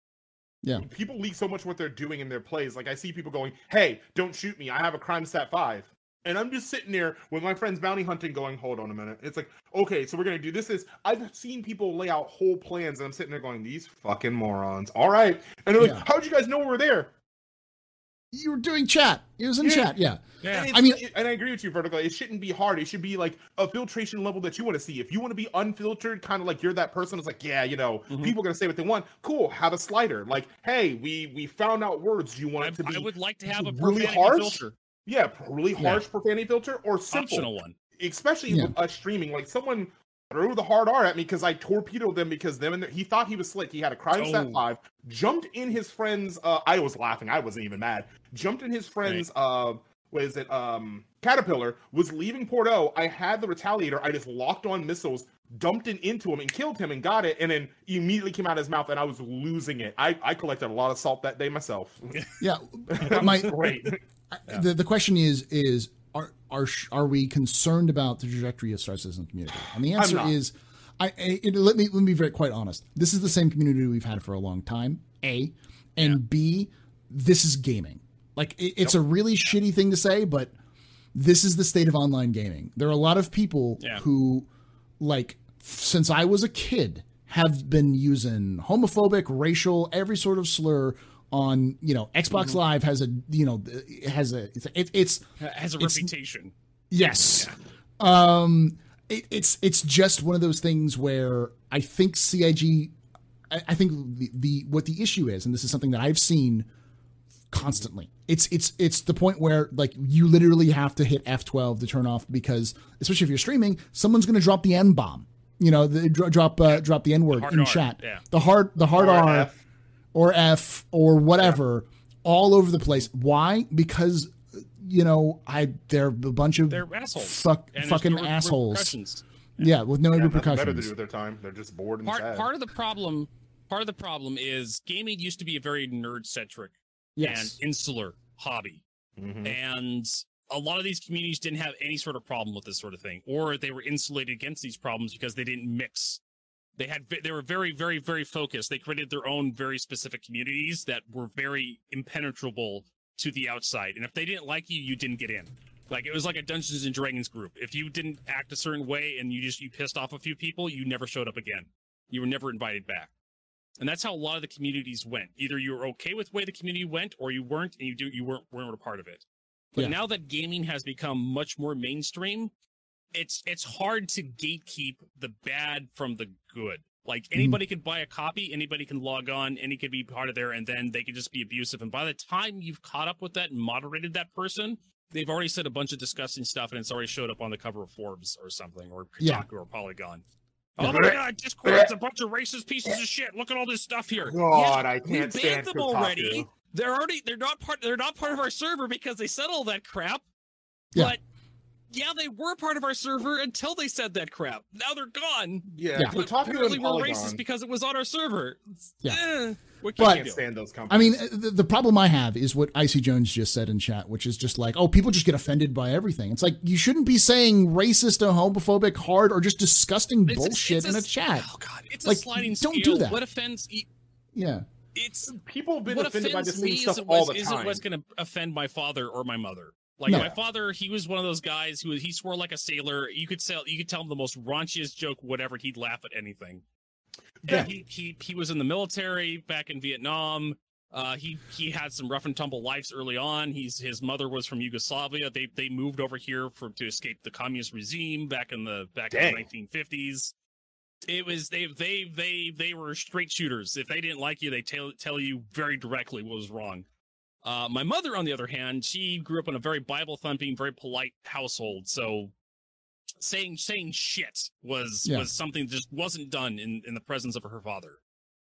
Yeah. people leak so much what they're doing in their plays. Like I see people going, "Hey, don't shoot me! I have a crime stat five. And I'm just sitting there with my friends bounty hunting, going, "Hold on a minute." It's like, okay, so we're gonna do this. This I've seen people lay out whole plans, and I'm sitting there going, "These fucking morons." All right, and they're like, Yeah. "How'd you guys know we were there?" You were doing chat. It was in Yeah. chat. Yeah. Yeah. I mean- it's- and I agree with you, Vertical. It shouldn't be hard. It should be like a filtration level that you want to see. If you want to be unfiltered, kind of like you're that person, it's like, yeah, you know, Mhm. people are gonna say what they want. Cool. Have a slider. Like, hey, we we found out words. You want I, it to be I would like to have a really profanity harsh? filter, yeah, really Yeah. harsh profanity filter or simple. optional one. especially Yeah. with us streaming. Like someone threw the hard R at me because I torpedoed them because them and their, he thought he was slick. He had a crime Oh. stat five, jumped in his friend's. Uh, I was laughing. I wasn't even mad. Jumped in his friend's. Uh, what is it? Um, Caterpillar was leaving Porto. I had the retaliator. I just locked on missiles, dumped it into him, and killed him, and got it. And then he immediately came out of his mouth, and I was losing it. I, I collected a lot of salt that day myself. Yeah. [LAUGHS] That My- was great. [LAUGHS] Yeah. The the question is is are are are we concerned about the trajectory of Star Citizen community? And the answer is, I, it, let me let me be very quite honest. This is the same community we've had for a long time. A and B, this is gaming. Like it, it's a really shitty thing to say, but this is the state of online gaming. There are a lot of people Yeah. who, like, since I was a kid, have been using homophobic, racial, every sort of slur on. You know, Xbox Live has a you know has a it's it, it's has a It's- reputation. Yes. Um, it, it's it's just one of those things where I think CIG, I, I think the, the what the issue is, and this is something that I've seen constantly. It's it's it's the point where like you literally have to hit F12 to turn off because especially if you're streaming, someone's going to drop the N bomb. You know, the, drop uh, drop the N word in R, chat. yeah. The hard the hard Or R F. or F or whatever all over the place. Why? Because you know, I they're a bunch of They're assholes. fuck fucking no assholes. repercussions. Yeah, with no Yeah, nothing better to repercussions. do with their time. They're just bored and Part sad. part of the problem part of the problem is gaming used to be a very nerd centric Yes. and insular hobby. Mhm. And a lot of these communities didn't have any sort of problem with this sort of thing, or they were insulated against these problems because they didn't mix. They had they were very very very focused. They created their own very specific communities that were very impenetrable to the outside. And if they didn't like you, you didn't get in. Like it was like a Dungeons and Dragons group. If you didn't act a certain way and you just you pissed off a few people, you never showed up again. You were never invited back. And that's how a lot of the communities went. Either you were okay with the way the community went, or you weren't, and you do you weren't weren't a part of it. But Yeah. now that gaming has become much more mainstream, it's it's hard to gatekeep the bad from the good. Like hmm. anybody could buy a copy, anybody can log on, any could be part of there, and then they could just be abusive. And by the time you've caught up with that and moderated that person, they've already said a bunch of disgusting stuff, and it's already showed up on the cover of Forbes or something, or Kotaku Yeah. or Polygon. Oh my god, Discord Discord's a bunch of racist pieces of shit. Look at all this stuff here. God, Yeah, I can't we banned stand them already. Kotaku. They're already they're not part they're not part of our server because they said all that crap. Yeah. But yeah, they were part of our server until they said that crap. Now they're gone. Yeah, Yeah. But Kotaku apparently we're Polygon. racist because it was on our server. Yeah. Eh, what But- can I you can't do? stand those companies. I mean, the, the problem I have is what Icy Jones just said in chat, which is just like, oh, people just get offended by everything. It's like you shouldn't be saying racist or homophobic, hard, or just disgusting It's a- bullshit it's in a, chat. Oh god, it's Like, a sliding don't do that. What offends e- Yeah, it's people have been offended by the offends same me stuff is it all was, the is time. it was going to offend my father or my mother. Like No. my father, he was one of those guys who he swore like a sailor. You could tell, you could tell him the most raunchiest joke, whatever. He'd laugh at anything. Yeah. he he he was in the military back in Vietnam. Uh, he he had some rough and tumble lives early on. He's his mother was from Yugoslavia. They they moved over here for to escape the communist regime back in the back Dang. in the 1950s. It was they they they they were straight shooters. If they didn't like you, they tell tell you very directly what was wrong. Uh, my mother, on the other hand, she grew up in a very Bible thumping, very polite household. So saying saying shit was Yeah. was something that just wasn't done in in the presence of her father.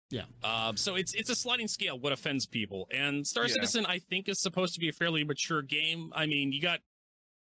Yeah. Um, so it's it's a sliding scale what offends people. And Star Yeah. Citizen, I think, is supposed to be a fairly mature game. I mean, you got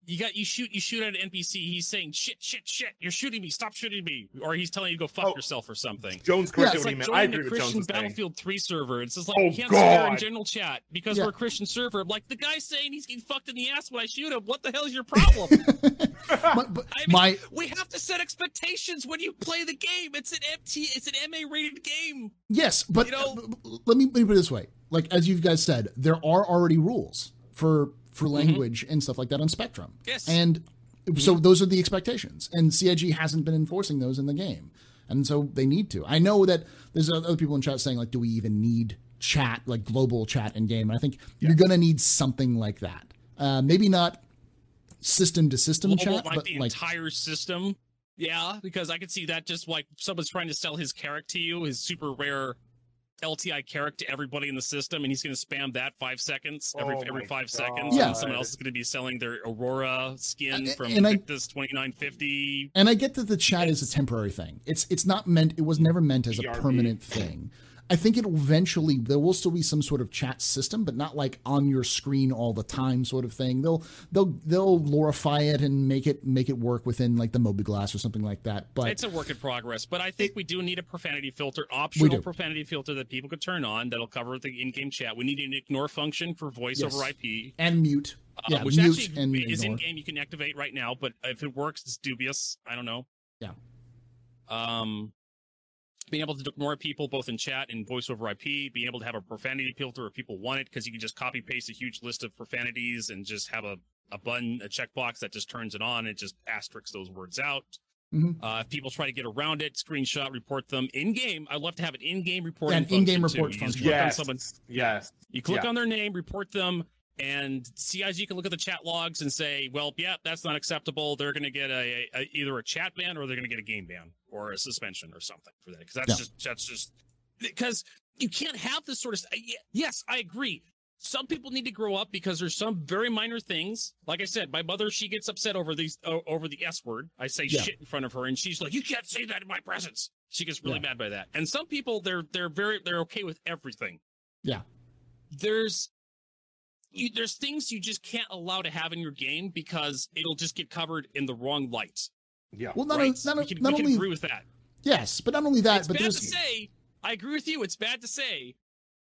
you got you shoot you shoot at an NPC. He's saying shit, shit, shit. You're shooting me. Stop shooting me. Or he's telling you to go fuck Oh. yourself or something. Jones Yeah, corrected It's what he like meant. joining I a agree with Christian Jones' thing. Battlefield 3 server. It's just like Oh, you can't swear in God. general chat because Yeah. we're a Christian server. Like the guy's saying he's getting fucked in the ass when I shoot him. What the hell is your problem? [LAUGHS] but, but I mean, my we have to set expectations when you play the game. It's an MT, it's an MA rated game. yes, but You know- uh, b- b- let me let me put it this way: like as you guys said, there are already rules for for language and stuff like that on Spectrum. Yes. and so those are the expectations, and CIG hasn't been enforcing those in the game, and so they need to. I know that there's other people in chat saying like, do we even need chat like global chat in game? And I think you're gonna need something like that. Uh, maybe not system to system chat, like but the like entire system. Yeah, because I could see that just like someone's trying to sell his character to you, his super rare LTI Carrack to everybody in the system, and he's going to spam that five seconds every Oh every five God. seconds. Yeah. And someone else is going to be selling their Aurora skin Uh, from and I- Invictus twenty nine fifty. And I get that the chat is a temporary thing. It's it's not meant. It was never meant as a ERP. permanent thing. I think it will eventually there will still be some sort of chat system, but not like on your screen all the time sort of thing. They'll they'll they'll glorify it and make it make it work within like the mobiGlas or something like that. But It's a work in progress, but I think we do need a profanity filter, optional profanity filter that people could turn on that'll cover the in-game chat. We need an ignore function for voice Yes. over IP. and mute, Uh, yeah, which mute actually and is in game You can activate right now, but if it works, it's dubious. I don't know. Yeah. Um, being able to ignore people both in chat and voice over IP, being able to have a profanity filter if people want it, because you can just copy paste a huge list of profanities and just have a a button, a checkbox that just turns it on. and just asterisks those words out. Mhm. Uh, if people try to get around it, screenshot, report them in game. I'd love to have an in game reporting. Yeah, an in-game function, too. report You function. click Yes. someone- Yes. you click Yeah. on their name, report them, and CIG can look at the chat logs and say, "Well, yeah, that's not acceptable. They're going to get a, a either a chat ban or they're going to get a game ban or a suspension or something for that." Because that's Yeah. just that's just because you can't have this sort of. Uh, yes, I agree. Some people need to grow up because there's some very minor things. Like I said, my mother she gets upset over these over the S word. I say Yeah. shit in front of her, and she's like, "You can't say that in my presence." She gets really Yeah. mad by that. And some people they're they're very they're okay with everything Yeah. there's you, there's things you just can't allow to have in your game because it'll just get covered in the wrong light. Yeah. Well, not, right? on- not, we can, not we can only agree with that. yes, but not only that, it's but bad there's to say. I agree with you. It's bad to say,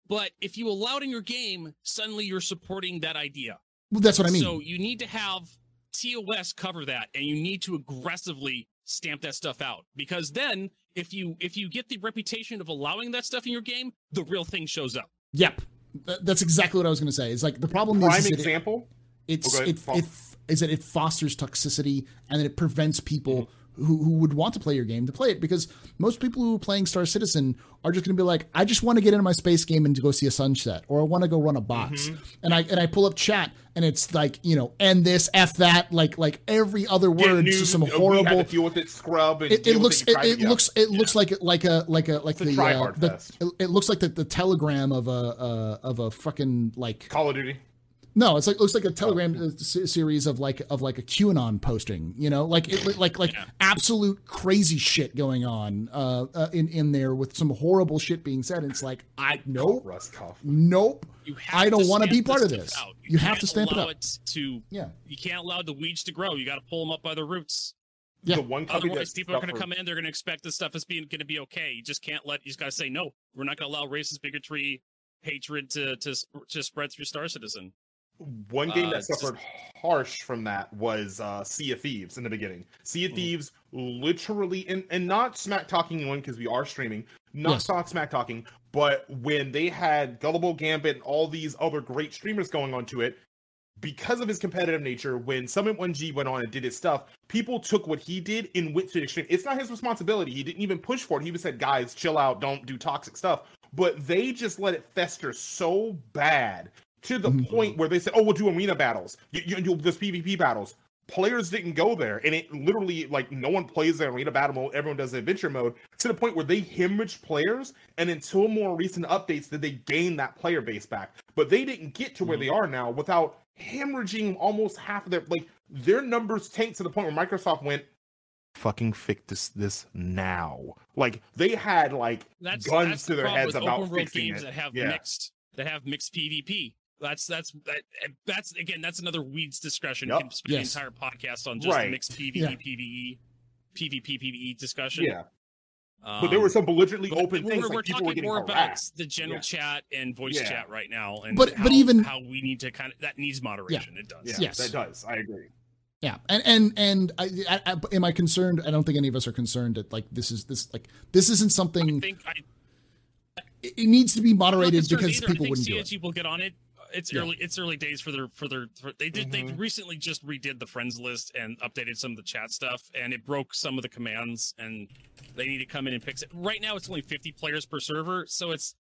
but if you allow it in your game, suddenly you're supporting that idea. well, that's what I mean. So you need to have TOS cover that, and you need to aggressively stamp that stuff out because then if you if you get the reputation of allowing that stuff in your game, the real thing shows up. yep, Th- that's exactly what I was going to say. It's like the problem Prime is, is that it- example. it's Okay, it, it is that it fosters toxicity and that it prevents people mm-hmm. Who, who would want to play your game to play it because most people who are playing Star Citizen are just going to be like, I just want to get into my space game and to go see a sunset, or I want to go run a box, Mm-hmm. and I and I pull up chat and it's like you know, and this f that like like every other word, new- just some we horrible. deal with it, scrub. It, it looks it, it, it looks it looks like like a like a like It's the, uh, the it, it looks like the, the telegram of a uh, of a fucking like Call of Duty. No, it's like looks like a telegram se- series of like of like a QAnon posting, you know, like it like like Yeah. absolute crazy shit going on uh, uh in in there with some horrible shit being said. And it's like I nope, Russ Kaufman. nope. You have I don't want to be part of this. out. You have to stamp it allow up. It to Yeah, you can't allow the weeds to grow. You got to pull them up by the roots. Yeah. The one company Otherwise, people are going to come in. They're going to expect this stuff is being going to be okay. You just can't let. You just got to say no. We're not going to allow racist bigotry, hatred to to to spread through Star Citizen. One game Uh, that it's just- suffered harsh from that was uh, Sea of Thieves in the beginning. Sea of Mhm. Thieves literally, and, and not smack talking one because we are streaming, not Yes. talk smack talking, but when they had Gullible Gambit and all these other great streamers going onto it, because of his competitive nature, when Summit 1G went on and did his stuff, people took what he did and went to the extreme. It's not his responsibility. He didn't even push for it. He even said, guys, chill out, don't do toxic stuff. But they just let it fester so bad to the Mhm. point where they said, "Oh, we'll do arena battles. You, you, you'll just PvP battles." Players didn't go there, and it literally like no one plays the arena battle mode. Everyone does the adventure mode to the point where they hemorrhage players. And until more recent updates, did they gain that player base back. But they didn't get to where they are now without hemorrhaging almost half of their like their numbers tanked to the point where Microsoft went. Fucking fix this this now. Like they had like That's guns that's to the their problem heads with about open world fixing games it. that have Yeah. mixed that have mixed PvP. That's that's that, that's again that's another weeds discussion. Yep. Can spend Yes. the entire podcast on just Right. mixed PvE, Yeah. PvE, PvP, PvE discussion. yeah. Um, But there were some belligerently but open we're, things we're talking were getting more about the general Yeah. chat and voice Yeah. chat right now, and But- how, but even- how we need to kind of that needs moderation. It does. Yeah, Yes. that does. I agree. yeah, and and and I, I, I, am I concerned? I don't think any of us are concerned that like this is this like this isn't I something. think I It it needs to be moderated because either. people I think wouldn't do it. CIG will get on it. It's Yeah. early. It's early days for their for their. For, they did. They Mhm. recently just redid the friends list and updated some of the chat stuff, and it broke some of the commands, and they need to come in and fix it. Right now, it's only 50 players per server, so it's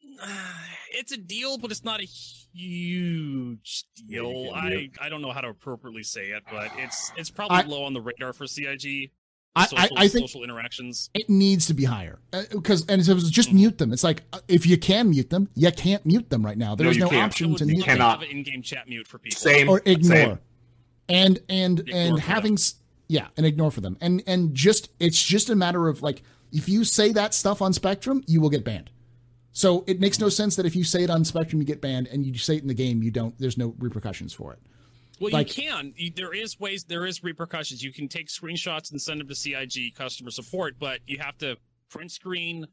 [SIGHS] it's a deal, but it's not a huge deal. I I don't know how to appropriately say it, but it's it's probably I- low on the radar for CIG. I, I, I think social interactions. it needs to be higher because and it was just Mhm. mute them. It's like uh, if you can mute them, you can't mute them right now. There's you no, can't. option to mute love them cannot. have an in-game chat mute for people. Same. or ignore. Same. And and Ignore and having s- yeah, and ignore for them. And and just it's just a matter of like if you say that stuff on Spectrum, you will get banned. So it makes no sense that if you say it on Spectrum, you get banned, and you say it in the game, you don't. There's no repercussions for it. Well, Like- you can. There is ways. There is repercussions. You can take screenshots and send them to CIG customer support, but you have to print screen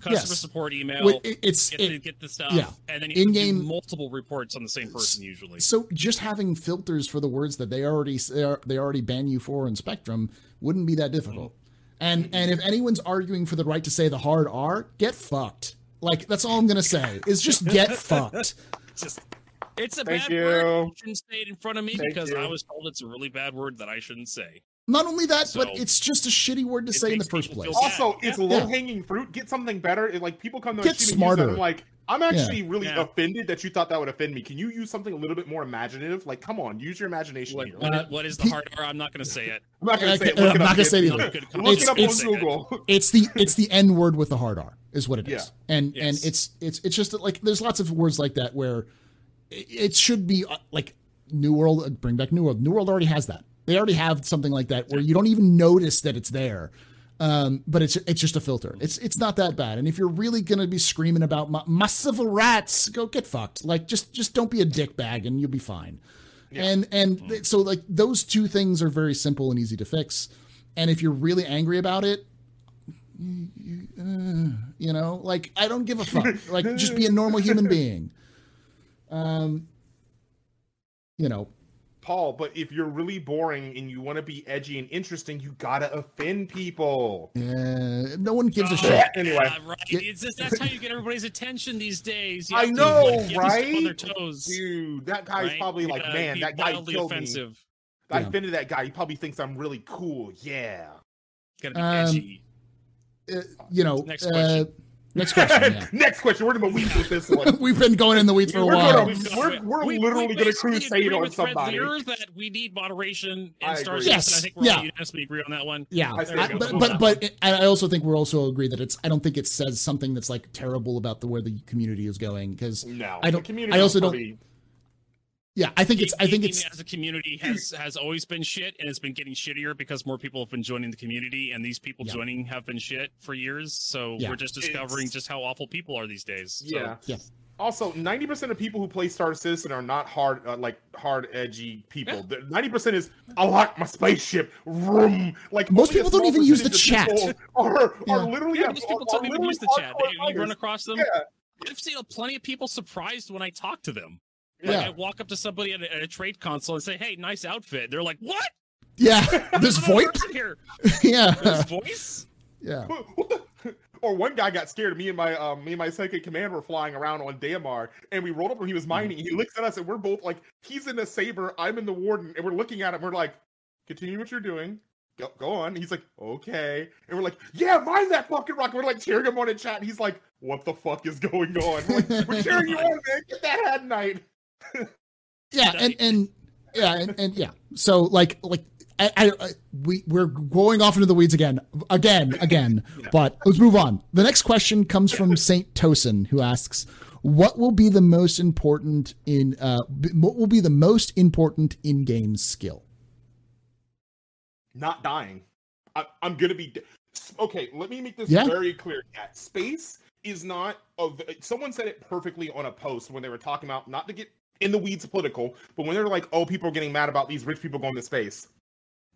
customer Yes. support email. Well, it- it's get, it- the, get the stuff, yeah. and then you have to do In-game- multiple reports on the same person usually. So just having filters for the words that they already they already ban you for in Spectrum wouldn't be that difficult. Mm-hmm. And and if anyone's arguing for the right to say the hard R, get fucked. Like that's all I'm gonna say. Is just get [LAUGHS] fucked. Just it's a Thank bad you. word. You shouldn't say it in front of me Thank because you. I was told it's a really bad word that I shouldn't say. Not only that, but it's just a shitty word to say in the first place. Also, Yeah. it's Yeah. low hanging fruit. Get something better. It, like people come to my Get stream and use that. smarter. I'm like, I'm actually really Yeah. offended that you thought that would offend me. Can you use something a little bit more imaginative? Like, come on, use your imagination What, here. what, Uh, what is the hard R? I'm not going to say it. I'm not gonna say it. [LAUGHS] Look I'm it not gonna say it either. Look it up It's- on Google. [LAUGHS] It's the it's the N word with the hard R is what it is. Yeah. And Yes. and it's it's it's just like there's lots of words like that where it, should be uh, like New World uh, bring back New World. New World already has that. They already have something like that where you don't even notice that it's there. Um, but it's it's just a filter. It's it's not that bad. And if you're really gonna be screaming about my, my civil rights, go get fucked. Like just just don't be a dick bag and you'll be fine. And and th- so like those two things are very simple and easy to fix. And if you're really angry about it, you, you, uh, you know, like I don't give a fuck. like just be a normal human [LAUGHS] being. Um, you know, Paul, but if you're really boring and you want to be edgy and interesting, you gotta offend people. uh, no one gives a Oh, shit. Anyway. yeah, right. It's just, that's how you get everybody's attention these days. You I have to, know, like, right? on their toes. Dude, that guy's right? probably You like, man, that guy wildly killed me. offensive. I Yeah. offended that guy. He probably thinks I'm really cool. Yeah. Gotta be Um, edgy. Uh, you know, Next uh, question. Next question. [LAUGHS] Yeah. Next question. We're in the weeds with this one. [LAUGHS] We've been going in the weeds for a We're while. gonna- we're- we're literally gonna basically crusade agree on with Red somebody. That we need moderation I in Star agree. Citizen. Yes, I think we're yeah. all unanimously agree on that one. Yeah, I There I- you go. but but but I I also think we're also agree that it's. I don't think it says something that's like terrible about the where the community is going because No, I don't- The community I also is don't- pretty- yeah, I think it's. I think it's. as a community has has always been shit, and it's been getting shittier because more people have been joining the community, and these people Yeah. joining have been shit for years. So Yeah. we're just discovering It's- just how awful people are these days. So, Yeah. Yeah. Also, ninety percent of people who play Star Citizen are not hard, uh, like hard, edgy people. Ninety percent is I like my spaceship. room. Like Most people don't even use the chat. people Are Yeah. literally Yeah, are- these people are don't even use the chat. They, you run across them. Yeah. I've seen plenty of people surprised when I talk to them. Yeah. Like I walk up to somebody at a, at a trade console and say, "Hey, nice outfit." They're like, "What? Yeah, [LAUGHS] there's There's another VoIP. person here. [LAUGHS] Yeah, There's voice." yeah. [LAUGHS] Or one guy got scared. Me and my um, me and my second command were flying around on Daymar, and we rolled up when he was mining. He looks at us, and we're both like, he's in the saber, I'm in the warden, and we're looking at him. We're like, continue what you're doing. Go, go on. He's like, okay, and we're like, yeah, mine that fucking rock. We're like cheering him on in chat. And he's like, what the fuck is going on? We're, like, we're cheering you on, man. Get that hadanite. Yeah and and yeah and, and yeah so like like I, I, I we we're going off into the weeds again again again [LAUGHS] but let's move on the next question comes from [LAUGHS] saint tosin who asks what will be the most important in uh what will be the most important in-game skill not dying. I, I'm gonna be. Okay, let me make this Yeah. very clear. Space is not. A, someone said it perfectly on a post when they were talking about not to get in the weeds political, but when they're like, "Oh, people are getting mad about these rich people going to space."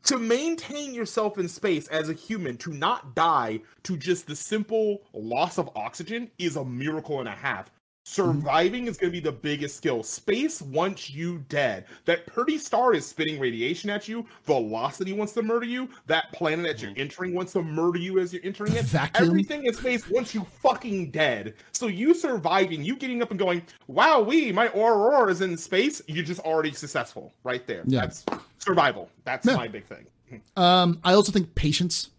To maintain yourself in space as a human, to not die to just the simple loss of oxygen is a miracle and a half. Mm-hmm. Surviving is going to be the biggest skill. Space wants you dead. That pretty star is spitting radiation at you. Velocity wants to murder you. That planet that you're mm-hmm. entering wants to murder you as you're entering it. Vacuum. Everything in space wants you fucking dead. So you surviving, you getting up and going, wow, we, my Aurora is in space, you're just already successful right there. Yeah. That's survival. That's Yeah. my big thing. Hmm. um i also think patience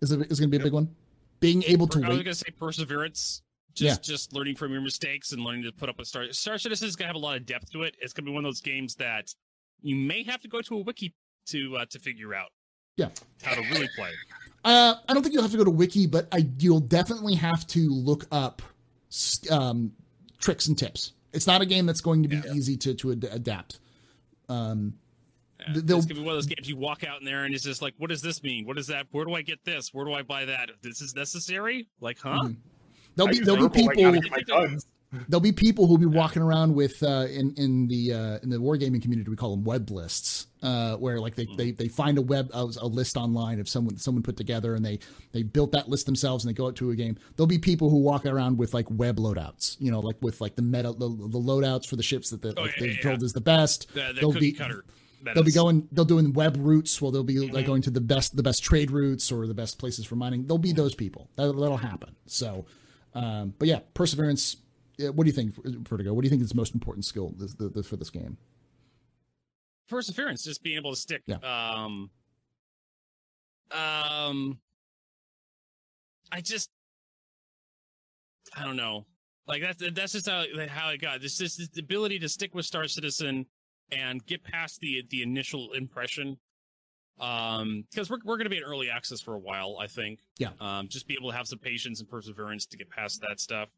is, a, is gonna be a big one being able to I was wait gonna say perseverance. Just just learning from your mistakes and learning to put up with Star Star Citizen is gonna have a lot of depth to it. It's gonna be one of those games that you may have to go to a wiki to uh, to figure out. Yeah. How to really play. Uh, I don't think you'll have to go to wiki, but I you'll definitely have to look up um, tricks and tips. It's not a game that's going to be Yeah. easy to to ad- adapt. Um, Yeah. It's gonna be one of those games you walk out in there and it's just like, what does this mean? What is that? Where do I get this? Where do I buy that? This is necessary? Like, huh? Mhm. There'll be there'll be right people now to get my guns. there'll be people who'll be walking around with uh, in in the uh, in the wargaming community we call them web lists uh, where like they, they they find a web a, a list online of someone someone put together and they they built that list themselves and they go out to a game. There'll be people who walk around with like web loadouts you know like with like the meta the, the loadouts for the ships that the, Oh, like, yeah, they've yeah, told is the best. The, the They'll be- cutter. they'll be going they'll doing web routes well they'll be like Mhm. going to the best the best trade routes or the best places for mining. They'll be those people. That, that'll happen. So um but yeah perseverance what do you think vertigo what do you think is the most important skill this, the, the, for this game perseverance, just being able to stick. Yeah. Um, um, I just, I don't know. Like that's that's just how how it got. This is the ability to stick with Star Citizen and get past the the initial impression. Um, because we're we're going to be in early access for a while, I think. Yeah. Um, just be able to have some patience and perseverance to get past that stuff.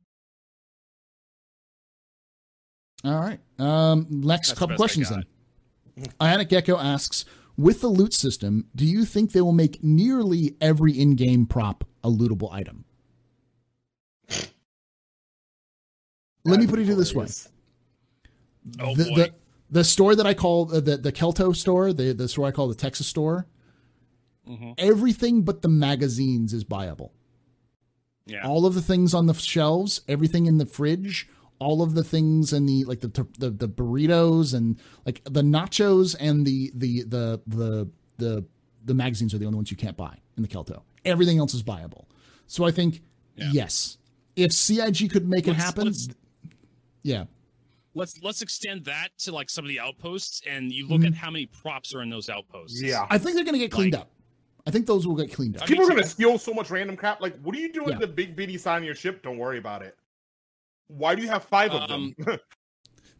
all right um next That's couple best I questions got. then [LAUGHS] Ionic Gecko asks with the loot system do you think they will make nearly every in-game prop a lootable item let me put it this way Oh the, boy. the the store that I call uh, the the Kelto store, the the store I call the Texas store, Mhm. everything but the magazines is buyable. Yeah. All of the things on the shelves, everything in the fridge, all of the things in the like the the, the burritos and like the nachos and the the the the the the magazines are the only ones you can't buy in the Kelto. Everything else is buyable. So I think Yeah. yes, if CIG could make it Let's- happen, yeah, let's let's extend that to like some of the outposts, and you look Mhm. at how many props are in those outposts. Yeah. I think they're going to get cleaned Like- up. I think those will get cleaned up. I People are gonna steal so much random crap. Like, what are you doing Yeah. with the big bitty sign on your ship? Don't worry about it. Why do you have five of them? [LAUGHS]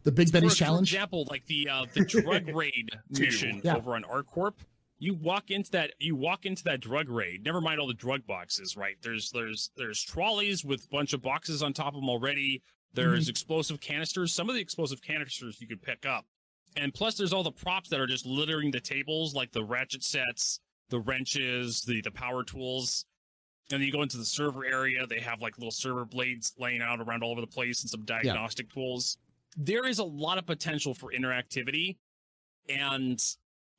The Big For, challenge for example, like the uh, the drug [LAUGHS] raid mission Yeah. over on ArcCorp. You walk into that. You walk into that drug raid. Never mind all the drug boxes. Right there's there's there's trolleys with a bunch of boxes on top of them already. There's Mm-hmm. explosive canisters. Some of the explosive canisters you could pick up, and plus there's all the props that are just littering the tables, like the ratchet sets, the wrenches, the the power tools. And then you go into the server area. They have like little server blades laying out around all over the place and some diagnostic tools. There is a lot of potential for interactivity, and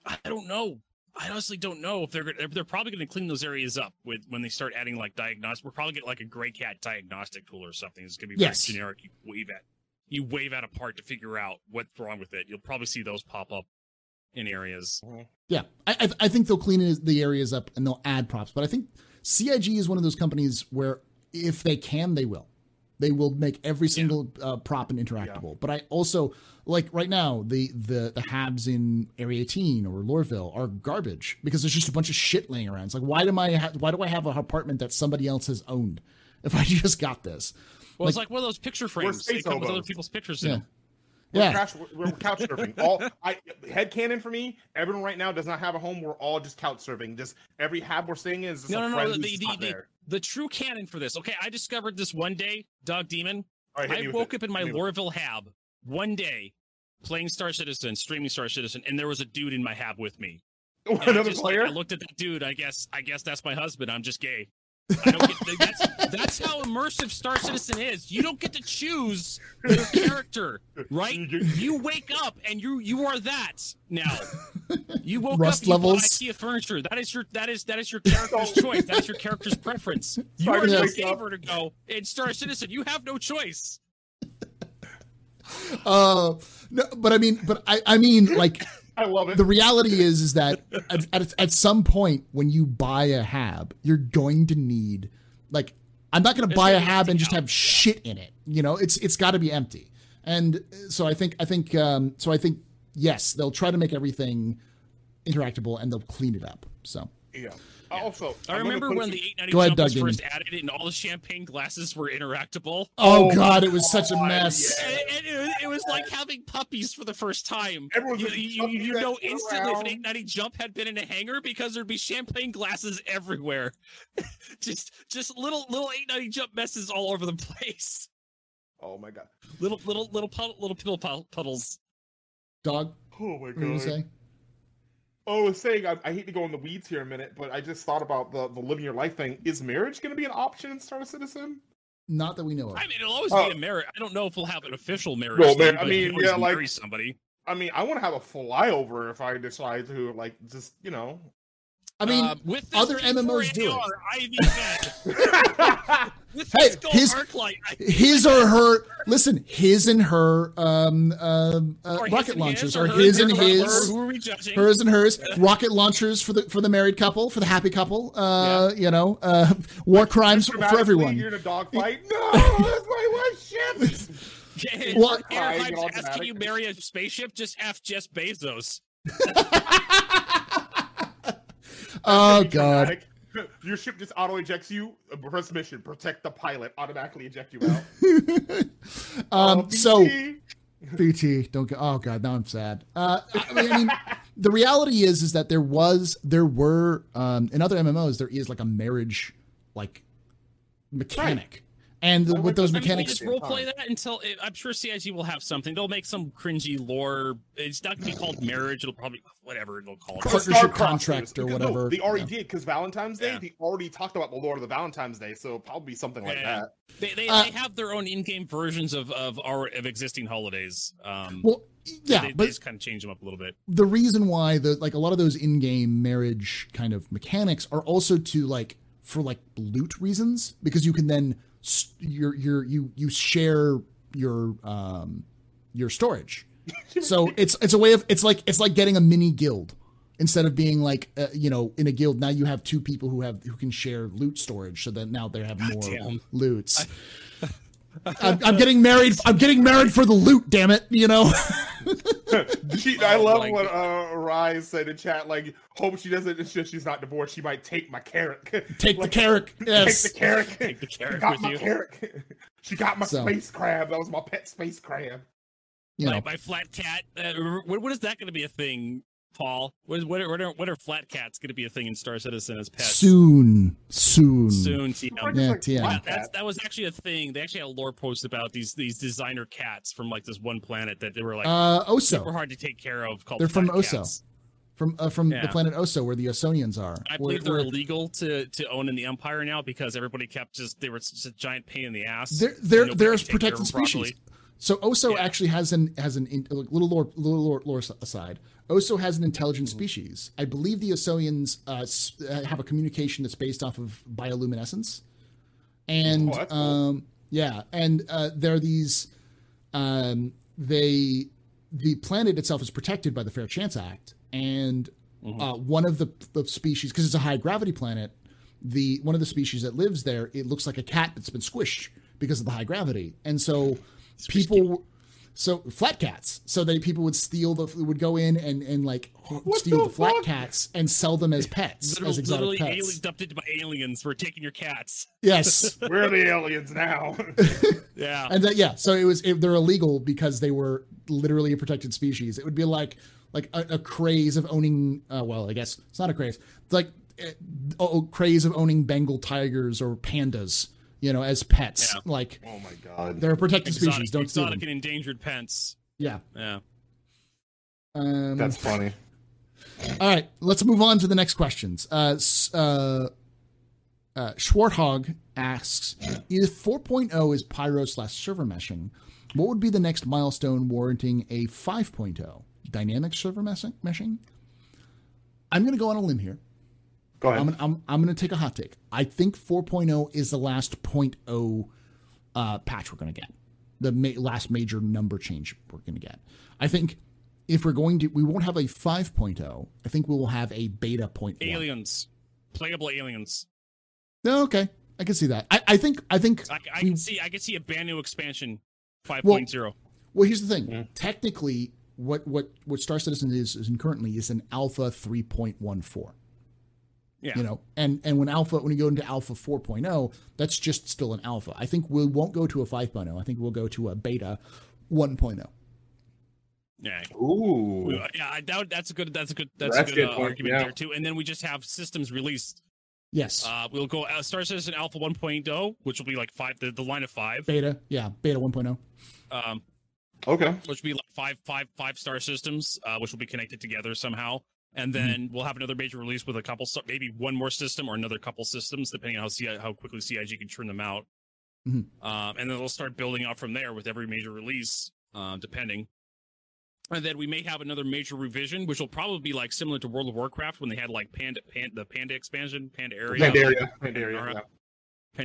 I don't know. I honestly don't know if they're gonna, they're probably going to clean those areas up with when they start adding like diagnostic. We're probably get like a Greycat diagnostic tool or something. It's going to be Yes. very generic. You wave at you wave at a part to figure out what's wrong with it. You'll probably see those pop up in areas. Mm-hmm. Yeah, I, I, I think they'll clean the areas up and they'll add props. But I think CIG is one of those companies where if they can, they will. They will make every single uh, prop and interactable. But I also like right now the the the habs in Area 18 or Lorville are garbage because there's just a bunch of shit laying around. It's like why do I ha- why do I have an apartment that somebody else has owned [LAUGHS] if I just got this? Well, it's like one of those picture frames. They space come with other people's pictures in Yeah. them. We're, Yeah. crash, we're, we're couch surfing. All [LAUGHS] I head cannon for me. Everyone right now does not have a home. We're all just couch surfing. Just every hab we're seeing is just No, a no, no. friend The, the, the, there. The true canon for this. Okay, I discovered this one day, Dog Demon. Right, I woke up in my Hit me with it. Lorville hab one day playing Star Citizen, streaming Star Citizen, and there was a dude in my hab with me. [LAUGHS] And I Another just, like, player. I looked at that dude. I guess I guess that's my husband. I'm just gay. I don't get, that's, that's how immersive Star Citizen is. You don't get to choose your character, right? You wake up and you you are that now. You woke Rust up, you levels. bought IKEA furniture. That is your that is that is your character's choice. That is your character's preference. You are to the wake to go in Star Citizen. You have no choice. Uh, no, but I mean, but I I mean like I love it. the reality is is that at, at, at some point when you buy a hab you're going to need like i'm not going to buy a hab and just have shit in it you know it's it's got to be empty and so i think i think um so i think yes they'll try to make everything interactable and they'll clean it up so yeah. Uh, also, I I'm remember when some- the 890 Go ahead, jump was Damon. first added and all the champagne glasses were interactable. oh, Oh god it was such a mess yeah. And, and it, was, it was like having puppies for the first time. Everyone's You, just you, you, jumping you that know instantly if an 890 jump had been in a hangar because there'd be champagne glasses everywhere. [LAUGHS] just just little little 890 jump messes all over the place. Oh my god. Little little little puddle, little piddle pud- puddles. dog Oh my what were you god. say Oh, I was saying I, I hate to go in the weeds here a minute, but I just thought about the the living your life thing. Is marriage going to be an option in Star Citizen? not that we know of I mean, it'll always Oh. be a marriage. I don't know if we'll have an official marriage. Well, thing, I mean, you always yeah, like- marry somebody. I mean, I want to have a flyover if I decide to, like, just you know. i mean Uh, with other MMOs do it. AR, Ivy Fed, with Hey, his- Arclight, I- his or her listen his and her um um uh, rocket launchers his, or or his and his Who are we judging? hers and hers [LAUGHS] rocket launchers for the for the married couple for the happy couple uh you know uh war crimes for Dramatically, everyone You're in a dogfight. [LAUGHS] No, that's my wife's ship. Yeah, Well- Air Crying Hype's all asking you marry a spaceship. Just ask Jeff Bezos. [LAUGHS] oh god dramatic. [LAUGHS] Your ship just auto ejects you. Press mission. Protect the pilot. Automatically eject you out. [LAUGHS] um Oh, so BT. Don't go. Oh god, now I'm sad. Uh, I mean, I mean, the reality is, is that there was, there were, um, in other MMOs, there is like a marriage, like mechanic, and the, with those I I mean, mechanics, just role play that until it, I'm sure CIG will have something. They'll make some cringy lore. It's not gonna be called marriage. It'll probably whatever they'll call it. Partnership contract or because, no, whatever, they already yeah. did because Valentine's Day. Yeah. They already talked about the Lord of the Valentine's Day, so probably something like Yeah. that. They they, Uh, they have their own in-game versions of of our of existing holidays. Um, well, yeah, they, they but just kind of change them up a little bit. the reason why the like a lot of those in-game marriage kind of mechanics are also to like for like loot reasons because you can then s- your your you you share your um your storage [LAUGHS] so it's it's a way of it's like it's like getting a mini guild instead of being like uh, you know in a guild now you have two people who have who can share loot storage so that now they have more damn. loots I'm, I'm getting married. I'm getting married for the loot. Damn it! You know. [LAUGHS] [LAUGHS] she, I love what uh, Rise said in chat. Like, hope she doesn't. It's just she's not divorced. She might take my carrot. Take Like, the carrot. Yes. [LAUGHS] Take the carrot. [LAUGHS] Take the She carrot got with my you. carrot. she got my So- space crab. That was my pet space crab. You my, know. my flat cat. Uh, what, what is that going to be a thing, Paul? What is what are, what are what are flat cats going to be a thing in Star Citizen as pets? Soon. Soon. Soon, TM. Like, Yeah, TM. Yeah, that's, that was actually a thing. They actually had a lore post about these these designer cats from like this one planet that they were like Uh, Oso. super Oso hard to take care of. Called They're from flat Oso. cats. from uh, from the planet Oso, where the Osonians are. I Where- believe they're where- illegal to to own in the Empire now because everybody kept just they were such a giant pain in the ass. They're, they're, nobody they're could take care of protected species. properly. So Oso Yeah. actually has an has an little lore little lore, lore aside. Oso has an intelligent Mm-hmm. species. I believe the Osonians uh, uh, have a communication that's based off of bioluminescence, and Oh, um, yeah, and uh, there are these. Um, they the planet itself is protected by the Fair Chance Act, and Mm-hmm. uh, one of the, the species because it's a high gravity planet the one of the species that lives there it looks like a cat that's been squished because of the high gravity and so people so flat cats so they people would steal the would go in and and like steal the the, flat fuck? cats and sell them as pets Literally, as exotic literally pets alien, abducted by aliens. We're taking your cats. yes [LAUGHS] [LAUGHS] We're the aliens now. [LAUGHS] Yeah. and that yeah so it was it, they're illegal because they were literally a protected species it would be like like a, a craze of owning uh, well i guess it's not a craze it's like uh, oh, craze of owning bengal tigers or pandas you know as pets Yeah. like oh my god. they're a protected exotic, species don't steal them exotic and endangered pets. yeah Yeah. um, That's funny. [LAUGHS] all right let's move on to the next questions uh, s- uh, uh, Schwarthog asks, if 4.0 is Pyro slash server meshing, what would be the next milestone warranting a 5.0? Dynamic server meshing? meshing? I'm going to go on a limb here. Go ahead. I'm, gonna- I'm, I'm going to take a hot take. I think 4.0 is the last 0.0 uh, patch we're going to get, the ma- last major number change we're going to get. I think if we're going to, we won't have a 5.0. I think we will have a beta point. Aliens. Playable aliens. No, okay, I can see that. I, I think I think I, I we- can see I can see a brand new expansion 5.0. Well, here's the thing. Technically, what what what Star Citizen is, is currently is an Alpha 3.14. yeah. You know, and and when Alpha when you go into Alpha 4.0, that's just still an Alpha. I think we won't go to a 5.0. I think we'll go to a Beta oh. 1.0. yeah. Ooh. Yeah, I doubt that's a good that's a good that's, That's a good, good uh, argument yeah. there too. And then we just have systems released. Yes, Uh, we'll go uh, Star Citizen Alpha 1.0, which will be like five the, the line of five. Beta, yeah, Beta oh. 1.0. Um, Okay. which will be like five five five star systems, uh, which will be connected together somehow. And Mm-hmm. then we'll have another major release with a couple, maybe one more system or another couple systems, depending on how CI, how quickly CIG can churn them out. Mhm. Um, and then they'll start building up from there with every major release, uh, depending. And then we may have another major revision, which will probably be like similar to World of Warcraft when they had like Panda, Panda the Panda expansion, Panda area, Pandaria. Pandaria. Pandora. yeah.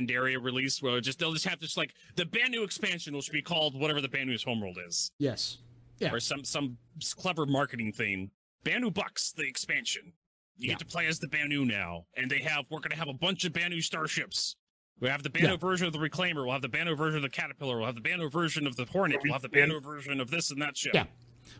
Pandaria release. Where just they'll just have just like the Banu expansion, which will be called whatever the Banu's homeworld is Yes, Yeah. or some some clever marketing thing. Banu Bucks, the expansion. You Yeah. get to play as the Banu now, and they have we're gonna have a bunch of Banu starships. We have the Banu Yeah. version of the Reclaimer. We'll have the Banu version of the Caterpillar. We'll have the Banu version of the Hornet. We'll have the Banu version of this and that ship. Yeah.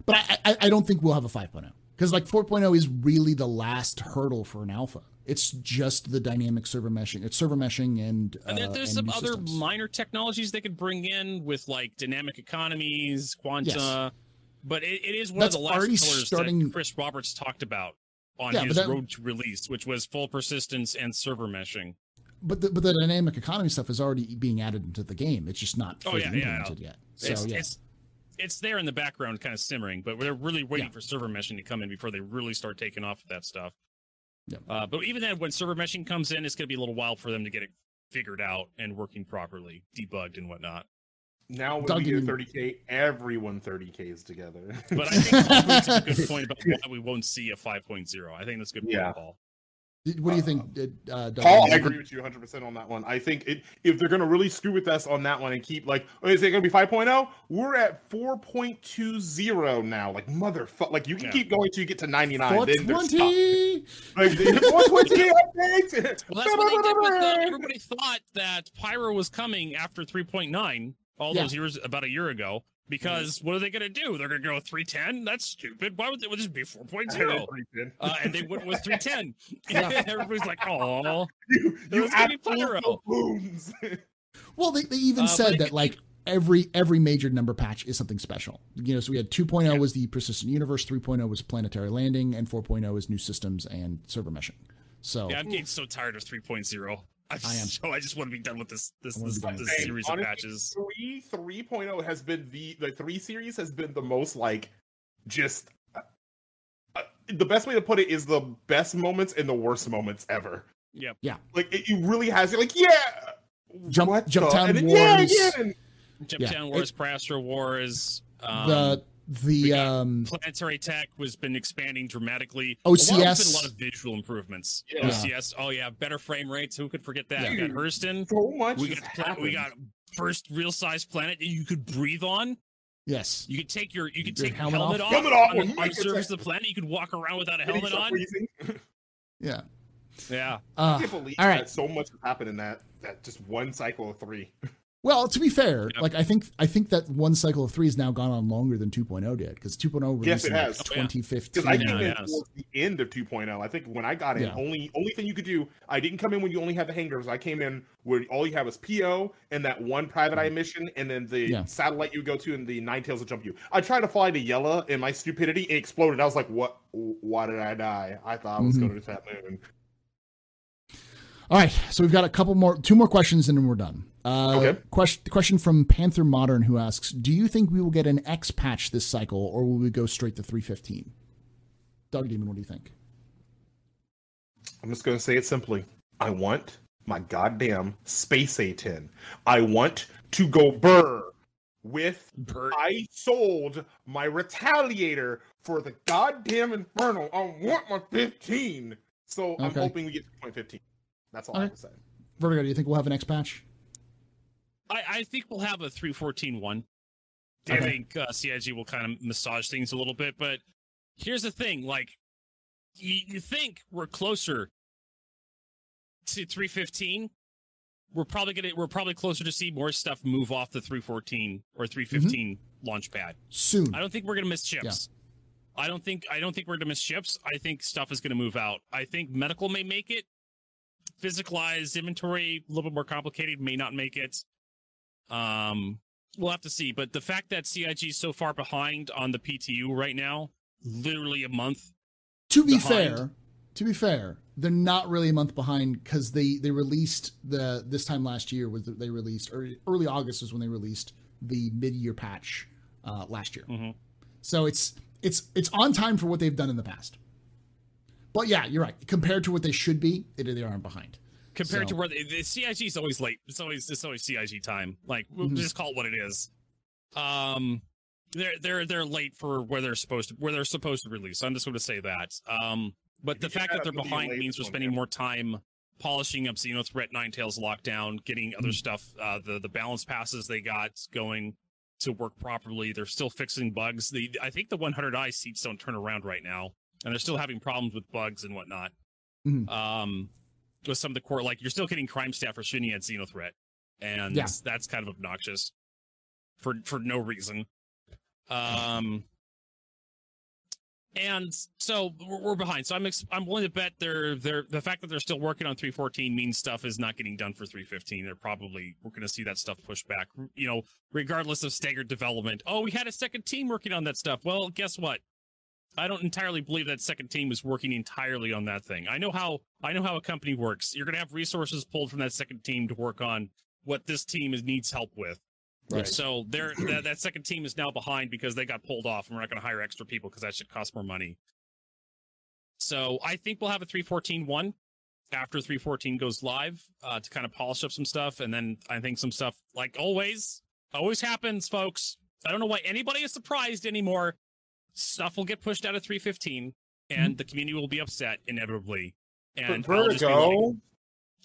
but I, I I don't think we'll have a 5.0 because like 4.0 is really the last hurdle for an alpha. It's just the dynamic server meshing. It's server meshing and And there, uh, there's and some other systems. minor technologies they could bring in with like dynamic economies, quanta. Yes. But it, it is one That's of the last pillars starting- that Chris Roberts talked about on Yeah, his that- road to release, which was full persistence and server meshing. but the, but the dynamic economy stuff is already being added into the game. It's just not Oh, fully yeah, yeah, implemented yet. So it's, yeah, it's it's there in the background, kind of simmering, but they're really waiting Yeah. for server meshing to come in before they really start taking off with that stuff. Yeah. Uh, but even then, when server meshing comes in, it's going to be a little while for them to get it figured out and working properly, debugged and whatnot. Now when Doug, we do 30k, everyone 30k's together. But I think Paul [LAUGHS] brings a good point about why we won't see a 5.0. I think that's a good point, Yeah. Paul. What do you think, uh, Doug? Paul, I agree with you 100% on that one. I think it, if they're going to really screw with us on that one and keep like, oh, is it going to be 5.0? We're at 4.20 now. Like, motherfucker. Like, you can Yeah. keep going till you get to 99. Then they're stuck. 420. Like, 420 updates. Well, that's what they did with the, [LAUGHS] everybody thought that Pyro was coming after 3.9 all Yeah. those years about a year ago. Because what are they going to do? They're going to go 310? That's stupid. Why would it would just be 4.0? Uh, and they went with [LAUGHS] 310. Yeah. [LAUGHS] Everybody's like, oh. You, It you was gonna absolute Pyro. [LAUGHS] Well, they, they even Uh, said that could- like every every major number patch is something special. You know, so we had 2.0 Yeah. was the persistent universe, 3.0 was planetary landing, and 4.0 is new systems and server meshing. So Yeah, I'm getting so tired of 3.0. I'm I am. so [LAUGHS] I just want to be done with this this this, this series Honestly, of patches. Three 3.0 has been the the three series has been the most like just uh, uh, the best way to put it is the best moments and the worst moments ever. Yep. Yeah. Like it, it really has. You're like, yeah, Jump- what Jump the- Town and then, yeah, Wars. yeah, and- Jump Yeah, Town Wars, Crasher Wars, um, the the got um planetary tech was been expanding dramatically. OCS. A lot, been a lot of visual improvements. Yeah. OCS. Oh yeah, better frame rates. Who could forget that? Yeah. We got Hurston. so much. We got pla- we got first real size planet that you could breathe on. yes. You could take your you could Your take your helmet helmet, off? off, Helmet off on, when the, you on the surface of the planet. You could walk around without a helmet on. [LAUGHS] Yeah. Yeah. Uh, I can't believe all right. that so much has happened in that that just one cycle of three. [LAUGHS] Well, to be fair, Yep. like I think I think that one cycle of three has now gone on longer than 2.0 did because 2.0 released Yes, it in like has. Oh, yeah. 2015. Because I Yeah, came in yes. towards the end of 2.0. I think when I got in, Yeah. only only thing you could do, I didn't come in when you only had the hangars. I came in where all you have is PO and that one private eye mission, and then the Mm-hmm. Yeah. satellite you go to and the nine tails would jump you. I tried to fly to Yela, and my stupidity it exploded. I was like, "What? Why did I die? I thought I was Mhm. going to that moon." All right, so we've got a couple more, two more questions, and then we're done. Uh, Okay. Question question from Panther Modern who asks, "Do you think we will get an X patch this cycle, or will we go straight to 315?" Doug Demon, what do you think? I'm just going to say it simply. I want my goddamn space A10. I want to go burr with burr. I sold my retaliator for the goddamn inferno. I want my 15. So I'm hoping we get to point 15. That's all I Okay. have to say. Vertigo, do you think we'll have an X patch? I, I think we'll have a 314 one. I think uh, CIG will kind of massage things a little bit, but here's the thing: like, you, you think we're closer to 315? We're probably gonna we're probably closer to see more stuff move off the 314 or 315 launch pad. Soon. I don't think we're gonna miss chips. I don't think I don't think we're gonna miss chips. I think stuff is gonna move out. I think medical may make it. Physicalized inventory a little bit more complicated may not make it. Um, we'll have to see. But the fact that CIG is so far behind on the PTU right now, literally a month. to be behind. fair, to be fair, they're not really a month behind because they they released the this time last year was they released early, early August was when they released the mid year patch uh, last year. Mhm. So it's it's it's on time for what they've done in the past. But yeah, you're right. Compared to what they should be, they, they aren't behind. Compared to where the, the CIG is always late. It's always it's always CIG time. Like we'll Mhm. just call it what it is. Um, they're they're they're late for where they're supposed to where they're supposed to release. I'm just going to say that. Um, but If the fact that they're up, it'll be behind means we're spending more time polishing up Xeno Threat Nine Tails lockdown, getting other Mm. stuff, uh, the the balance passes they got going to work properly. They're still fixing bugs. The I think the 100i seats don't turn around right now, and they're still having problems with bugs and whatnot. Mhm. Um, with some of the core, like you're still getting CrimeStat for shooting at Xeno Threat, and Yeah. that's kind of obnoxious for for no reason. Um, and so we're, we're behind. So I'm ex- I'm willing to bet they're they're the fact that they're still working on 314 means stuff is not getting done for 315. They're probably we're going to see that stuff pushed back. You know, regardless of staggered development. Oh, we had a second team working on that stuff. Well, guess what? I don't entirely believe that second team is working entirely on that thing. I know how I know how a company works. You're going to have resources pulled from that second team to work on what this team is, needs help with. Right. So they're, that, that second team is now behind because they got pulled off, and we're not going to hire extra people because that should cost more money. So I think we'll have a 314 one after 314 goes live uh, to kind of polish up some stuff, and then I think some stuff like always always happens, folks. I don't know why anybody is surprised anymore. Stuff will get pushed out of 315, and mm-hmm. the community will be upset inevitably. and But I'll just be Vertigo, like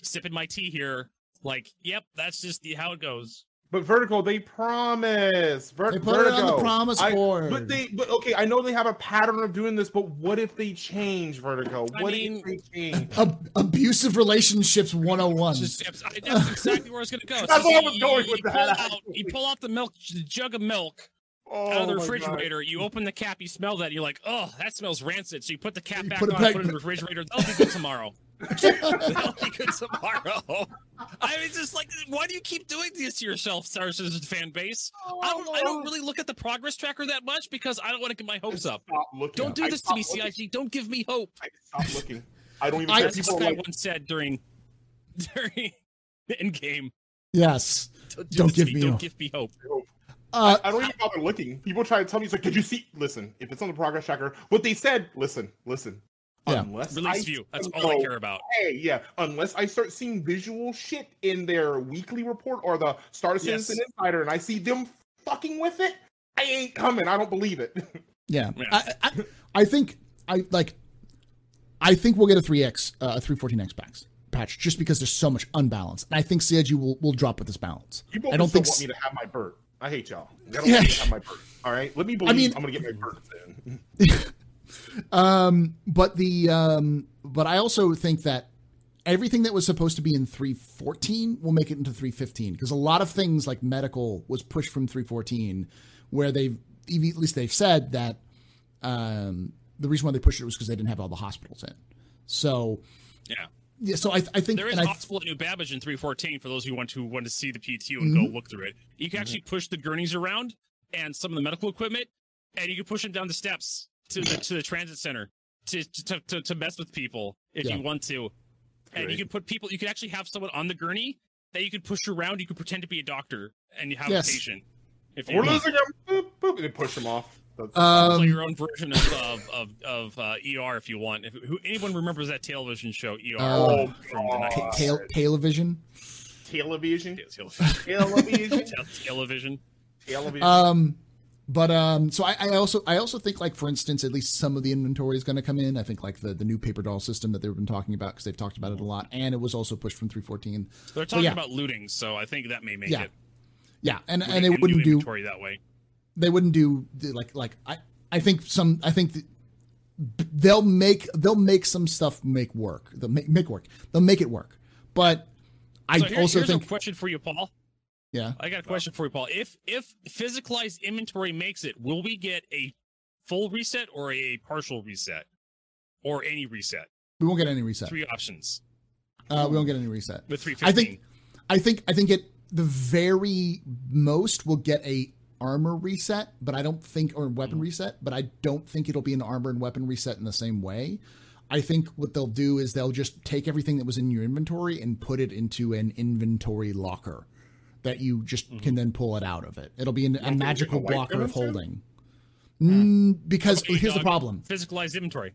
sipping my tea here. Like, yep, that's just the, how it goes. but Vertigo, they promise. Ver- They put Vertigo. it on the promise I- But they, but okay, I know they have a pattern of doing this, but what if they change Vertigo? I What mean- if they change? Ab- abusive relationships 101. It's just- that's exactly where I [LAUGHS] was going to go. It's That's just where I you- was going with that, Out, you pull out the milk, the jug of milk Oh, out of oh the refrigerator. You open the cap, you smell that, and you're like, oh, that smells rancid. So you put the cap You back put on, back- put it in the refrigerator. That'll be good tomorrow. [LAUGHS] That'll be good tomorrow. I mean, just like, why do you keep doing this to yourself, Star Citizen fan base? Oh, I don't, I Oh. don't really look at the progress tracker that much because I don't want to get my hopes up. Don't do this to me, stopped looking. CIG. Don't give me hope. I stop looking. I don't even I- care. As this People are guy like, once said during [LAUGHS] during the in game. yes. Don't, do Don't this to give me Don't hope. give me hope. Uh, I don't even bother looking. People try to tell me, it's like, did you see? Listen, if it's on the progress tracker, what they said, listen, listen. Yeah. Unless I Release view. That's all I care about. Hey, yeah. Unless I start seeing visual shit in their weekly report or the Star Yes. Citizen Insider, and I see them fucking with it, I ain't coming. I don't believe it. [LAUGHS] yeah. Yeah. I, I, I think I like. I think we'll get a 3x, uh, a 314x packs patch just because there's so much unbalance. And I think CIG will, will drop with this balance. You both I don't still think. want me to have my bird. I hate y'all. I Yeah. want me to have my bird. All right, let me believe I mean- I'm gonna get my birds in. [LAUGHS] Um, but the um, but I also think that everything that was supposed to be in 314 will make it into 315 because a lot of things like medical was pushed from 314, where they've at least they've said that um, the reason why they pushed it was because they didn't have all the hospitals in. So Yeah. Yeah, so I, I think There is and a I, hospital at New Babbage in 314 for those who want to want to see the PTU and go mm-hmm. look through it. You can mm-hmm. actually push the gurneys around and some of the medical equipment, and you can push them down the steps to the to the transit center to to, to, to mess with people if Yeah. you want to. And you can put people. You can actually have someone on the gurney that you can push around. You can pretend to be a doctor and you have Yes. a patient. If you We're want. losing them. Boop, boop, and they push them off. That's- play um, your own version of of of, of uh, ER if you want. If who, anyone remembers that television show ER Oh, from the God. ta- 90s? tail, television. television. Television. [LAUGHS] Television. Television. television. Um, but um, so I, I also I also think like for instance, at least some of the inventory is going to come in. I think like the the new paper doll system that they've been talking about because they've talked about it a lot, and it was also pushed from 314. They're talking yeah. about looting, so I think that may make Yeah. it. Yeah, and we and they wouldn't do inventory that way. They wouldn't do like like I I think some I think they'll make they'll make some stuff make work. They'll make make work. They'll make it work. But I So here- also think a question for you, Paul. yeah. I got a question for you, Paul. If if physicalized inventory makes it, will we get a full reset or a partial reset, or any reset? We won't get any reset. Three options Uh, we won't get any reset. with three I think I think I think it the very most will get a armor reset, but I don't think or weapon Mm-hmm. reset, but I don't think it'll be an armor and weapon reset in the same way. I think what they'll do is they'll just take everything that was in your inventory and put it into an inventory locker that you just Mm-hmm. can then pull it out of it. It'll be an, a magical we blocker of holding. Mm, because Okay, here's the problem. Physicalized inventory.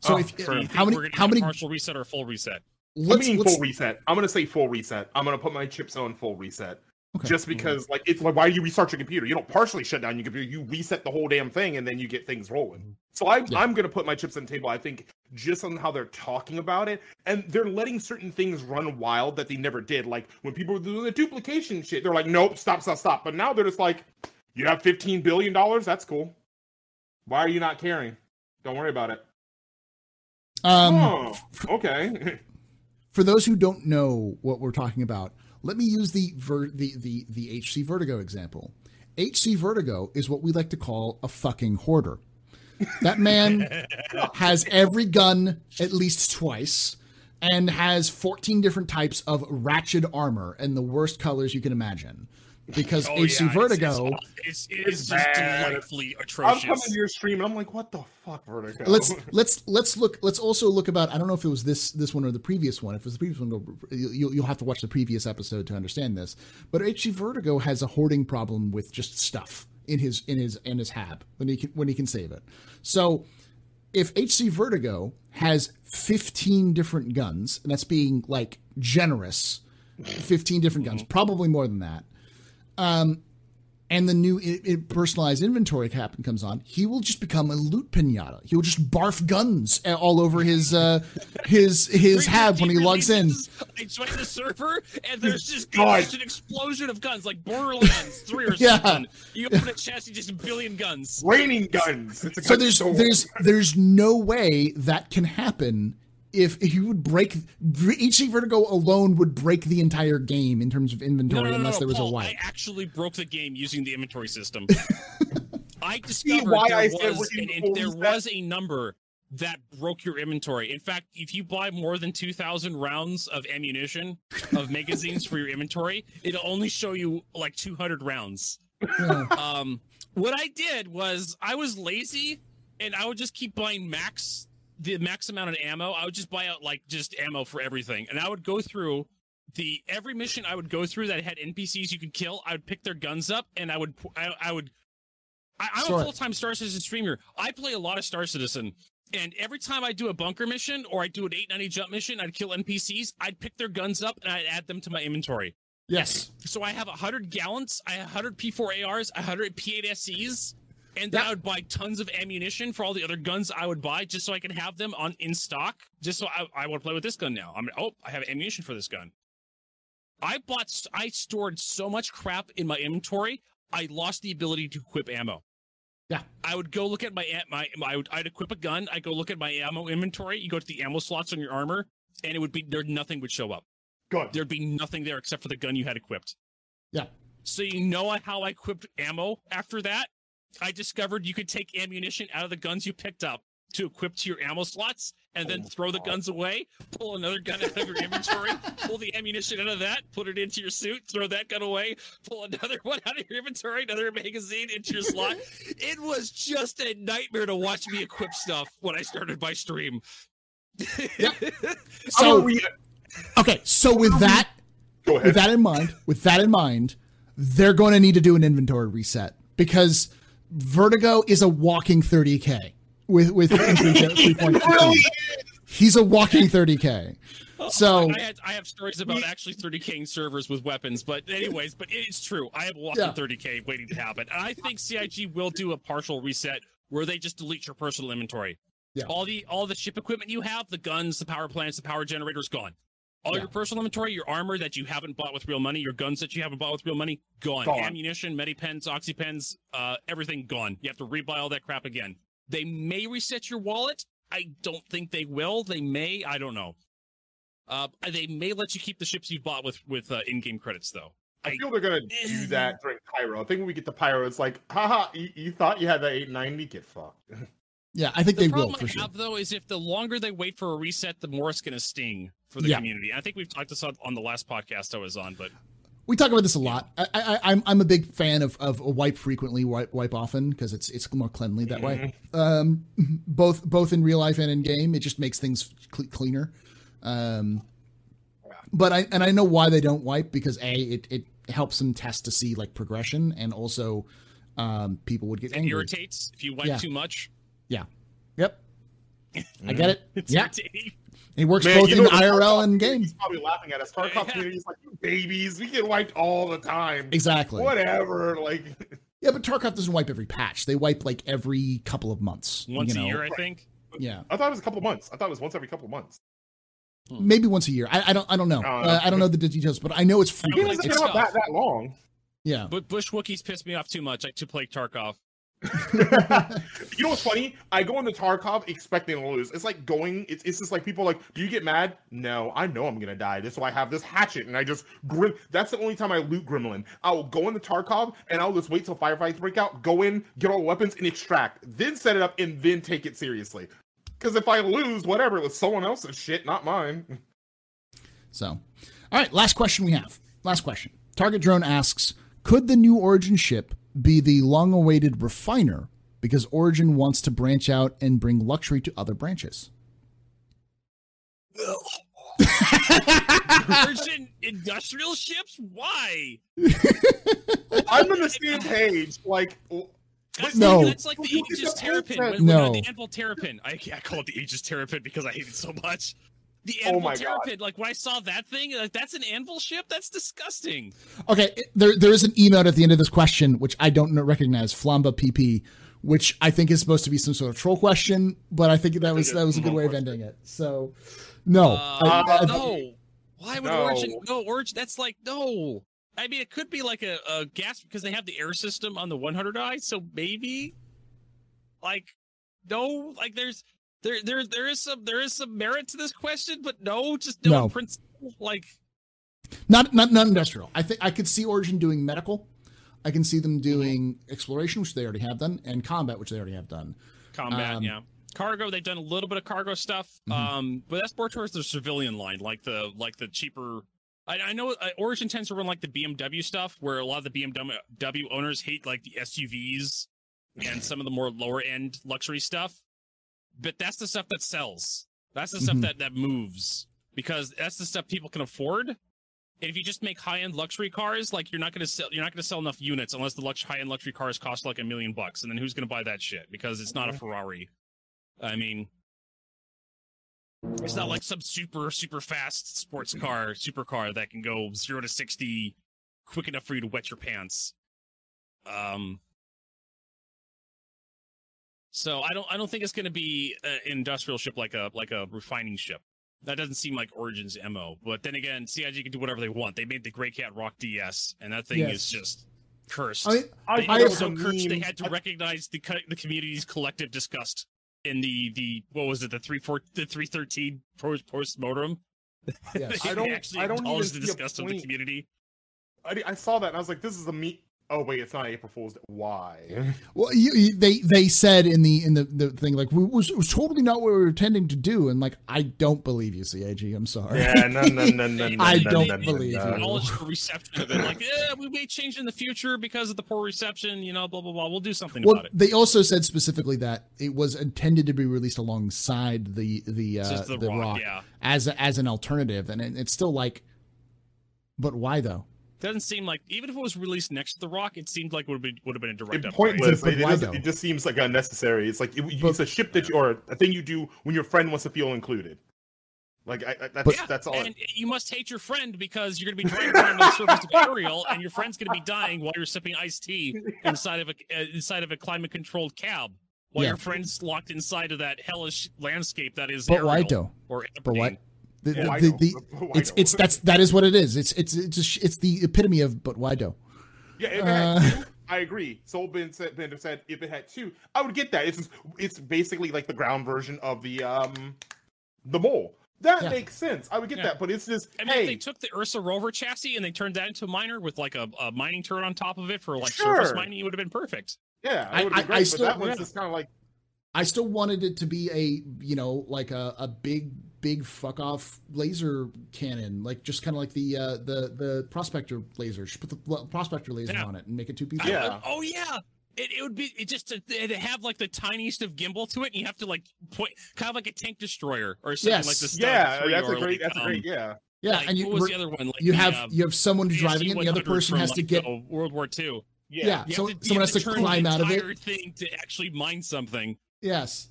So Oh, if sure. Do you how many how many partial reset or full reset? Let's, mean let's full reset. I'm gonna say full reset. I'm gonna put my chips on full reset. Okay. Just because, like, it's like, why do you restart your computer? You don't partially shut down your computer. You reset the whole damn thing, and then you get things rolling. So I, Yeah. I'm gonna put my chips on the table. I think just on how they're talking about it, and they're letting certain things run wild that they never did. Like when people were doing the duplication shit, they're like, nope, stop, stop, stop. But now they're just like, you have 15 billion dollars. That's cool. Why are you not caring? Don't worry about it. um oh, okay. [LAUGHS] for those who don't know what we're talking about, let me use the ver- the the the HC Vertigo example. HC Vertigo is what we like to call a fucking hoarder. That man [LAUGHS] has every gun at least twice and has 14 different types of ratchet armor and the worst colors you can imagine. Because Oh, HC yeah, Vertigo It's, it's, it's, It's just bad. delightfully I'm coming atrocious. to your stream and I'm like, what the fuck, Vertigo? let's [LAUGHS] let's let's look let's also look about i don't know if it was this this one or the previous one if it was the previous one go- you'll, you'll have to watch the previous episode to understand this but hc vertigo has a hoarding problem with just stuff in his in his in his hab when he can when he can save it so if hc vertigo has 15 different guns and that's being like generous 15 different guns mm-hmm. probably more than that um and the new i i personalized inventory cap comes on, he will just become a loot pinata. He will just barf guns all over his uh, his his hab when he logs in. I join the server and there's just, just an explosion of guns, like Borderlands three or [LAUGHS] yeah. something. You open a chest, you just a billion guns, raining guns. So there's store. there's there's no way that can happen if, you would break HC Vertigo alone would break the entire game in terms of inventory no, no, no, unless there was Paul, a wipe. I actually broke the game using the inventory system. [LAUGHS] I discovered there, I was, an, there was a number that broke your inventory. In fact, if you buy more than 2,000 rounds of ammunition, of magazines for your inventory, it'll only show you like 200 rounds. Yeah. Um, what I did was I was lazy and I would just keep buying max the max amount of ammo, I would just buy out like just ammo for everything, and I would go through the every mission I would go through that had NPCs you could kill. I would pick their guns up, and I would I, I would. I, am a full time Star Citizen streamer. I play a lot of Star Citizen, and every time I do a bunker mission or I do an 890 jump mission, I'd kill NPCs. I'd pick their guns up and I'd add them to my inventory. Yes. So I have 100 Gallants, I have 100 P4 ARs, 100 P8SCs, and then I would buy tons of ammunition for all the other guns I would buy just so I can have them on in stock. Just so I, I want to play with this gun now. I'm oh, I have ammunition for this gun. I bought, I stored so much crap in my inventory, I lost the ability to equip ammo. Yeah, I would go look at my my, my I would, I'd equip a gun. I go look at my ammo inventory. You go to the ammo slots on your armor, and it would be there. Nothing would show up. Good. There'd be nothing there except for the gun you had equipped. Yeah. So you know how I equipped ammo after that? I discovered you could take ammunition out of the guns you picked up to equip to your ammo slots and then oh throw the guns away, pull another gun out of your inventory, pull the ammunition out of that, put it into your suit, throw that gun away, pull another [LAUGHS] one out of your inventory, another magazine into your slot. [LAUGHS] It was just a nightmare to watch me equip stuff when I started my stream. [LAUGHS] so okay, so with that with that in mind, with that in mind, they're going to need to do an inventory reset because Vertigo is a walking 30k with with [LAUGHS] three point. He's a walking 30k. So I, had, I have stories about actually 30k servers with weapons, but anyways, but it's true. I have a walking yeah. 30k waiting to happen, and I think CIG will do a partial reset where they just delete your personal inventory. Yeah. All the all the ship equipment you have, the guns, the power plants, the power generators, gone. All yeah. your personal inventory, your armor that you haven't bought with real money, your guns that you haven't bought with real money, gone. gone. Ammunition, medipens, oxypens, uh, everything gone. You have to rebuy all that crap again. They may reset your wallet. I don't think they will. They may. I don't know. Uh, they may let you keep the ships you've bought with with uh, in-game credits, though. I, I feel they're gonna do that during Pyro. I think when we get to Pyro, it's like, haha, you, you thought you had that 890, get fucked. [LAUGHS] Yeah, I think the they will for I sure. Have, though is if the longer they wait for a reset, the more it's going to sting for the yeah. community. I think we've talked this on, on the last podcast I was on, but we talk about this a lot. I, I, I'm I'm a big fan of of wipe frequently, wipe wipe often because it's it's more cleanly that way. Mm-hmm. Um, both both in real life and in game, it just makes things cl- cleaner. Um, but I and I know why they don't wipe because a it it helps them test to see like progression and also um, people would get it angry. irritates if you wipe yeah. too much. Yeah. Yep. I get it. [LAUGHS] It's yeah. Irritating. He works Man, both in IRL and game. He's probably laughing at us. Tarkov community's like you babies. We get wiped all the time. Exactly. Whatever. Like. [LAUGHS] Yeah, but Tarkov doesn't wipe every patch. They wipe like every couple of months. Once you know? a year, I think. Yeah. I thought it was a couple of months. I thought it was once every couple of months. Hmm. Maybe once a year. I, I don't. I don't know. I don't know, uh, I don't know the details, but I know it's. It hasn't been that that long. Yeah. But Bush Wookiees piss me off too much I to play Tarkov. You know what's funny? I go into Tarkov expecting to lose. It's like going. It's, it's just like people like, do you get mad? No, I know I'm gonna die. That's why I have this hatchet, and I just grim. That's the only time I loot Gremlin. I'll go into Tarkov, and I'll just wait till firefights break out, go in, get all the weapons, and extract. Then set it up, and then take it seriously. Because if I lose, whatever, it was someone else's shit, not mine. So, all right, last question we have. Last question. Target Drone asks, could the new Origin ship be the long awaited refiner because Origin wants to branch out and bring luxury to other branches. [LAUGHS] Origin industrial ships? Why? [LAUGHS] I'm on the same page. Like, that's no, like, that's like the Aegis Terrapin. When, no, when, the Anvil Terrapin. I, I call it the Aegis Terrapin because I hate it so much. The Oh Anvil my God. Like when I saw that thing, like that's an Anvil ship. That's disgusting. Okay, there there is an emote at the end of this question which I don't know, recognize, Flamba PP, which I think is supposed to be some sort of troll question, but I think that was that was a good way of ending it. So, no, Uh, I- I- no. Why would No. Origin? No, Origin. That's like no. I mean, it could be like a, a gas because they have the air system on the 100i. So maybe, like, no, like there's there there there is some there is some merit to this question, but no, just no, No. principle. Like, not not not industrial. I think I could see Origin doing medical. I can see them doing exploration, which they already have done, and combat, which they already have done. combat, Um, yeah. Cargo, they've done a little bit of cargo stuff, Mhm. um, but that's more towards the civilian line, like the like the cheaper. I, I know uh, Origin tends to run like the BMW stuff, where a lot of the BMW owners hate like the SUVs and some of the more lower end luxury stuff. But that's the stuff that sells. That's the stuff Mhm. that that moves because that's the stuff people can afford. And if you just make high end luxury cars, like you're not gonna sell, you're not gonna sell enough units unless the lux- high end luxury cars cost like a million bucks, and then who's gonna buy that shit? Because it's not a Mhm. Ferrari. I mean, it's not like some super super fast sports car, supercar that can go zero to sixty quick enough for you to wet your pants. Um. So I don't I don't think it's going to be an industrial ship like a like a refining ship. That doesn't seem like Origin's mo. But then again, CIG can do whatever they want. They made the Greycat ROC DS, and that thing Yes. is just cursed. I mean, I, They- I it have was so some cursed they had to I- recognize the the community's collective disgust in the the what was it the three four the three thirteen post post mortem. yes. [LAUGHS] I don't- actually I don't even acknowledged the see a disgust of the community. I, I saw that and I was like, this is a me. Oh wait, it's not April Fool's. Day. Why? [LAUGHS] Well, you, you- they they said in the in the, the thing like we was, it was totally not what we were intending to do, and like I don't believe you, CIG. I'm sorry. yeah, no, no, no, no, [LAUGHS] no. I no, don't no, no, believe no. you. Acknowledge the reception of it, like yeah, we may change in the future because of the poor reception. You know, blah blah blah. We'll do something Well, about it. they also said specifically that it was intended to be released alongside the the uh, the, the, ROC, ROC yeah. as a, as an alternative, and it, it's still like, but why though? Doesn't seem like even if it was released next to the ROC, it seemed like would have been would have been a direct It's pointless. But It, it why doesn't- it just seems like unnecessary. It's like it, But- it's a ship that you or a thing you do when your friend wants to feel included. Like I, I, that's Yeah, that's all. And you must hate your friend because you're going to be driving around on the surface of Arial, and your friend's going to be dying while you're sipping iced tea inside of a uh, inside of a climate controlled cab, while Yeah. your friend's locked inside of that hellish landscape that is But Arial why though? or But why? Aberdeen. The, Yeah, why the, the, [LAUGHS] it's [LAUGHS] it's that's that is what it is. It's it's it's a, it's the epitome of but why do? Yeah, if it Uh, had two, [LAUGHS] I agree. Soul Ben said, Bender said if it had two, I would get that. It's it's basically like the ground version of the um the mole. That Yeah. makes sense. I would get Yeah. that, but it's just I mean, if they took the Ursa rover chassis and they turned that into a miner with like a, a mining turret on top of it for like Sure. surface mining, it would have been perfect. yeah, I- it would I- I great. still- but that one's yeah. just kind of like I still wanted it to be a you know like a, a big big fuck off laser cannon, like just kind of like the uh, the the prospector laser. Just put the prospector laser Yeah. on it and make it two pieces. I- Yeah. oh yeah. It, it would be it just to, it'd have like the tiniest of gimbal to it, and you have to like point kind of like a tank destroyer or something Yes. like the Stealth yeah, 3 that's a great, like, that's a um, great, yeah. yeah, like, and you what was the other one? Like you the, have uh, you have someone driving it, and the other person from, has to get uh, World War II. yeah. You So someone has to turn climb out of it. thing to actually mine something. Yes.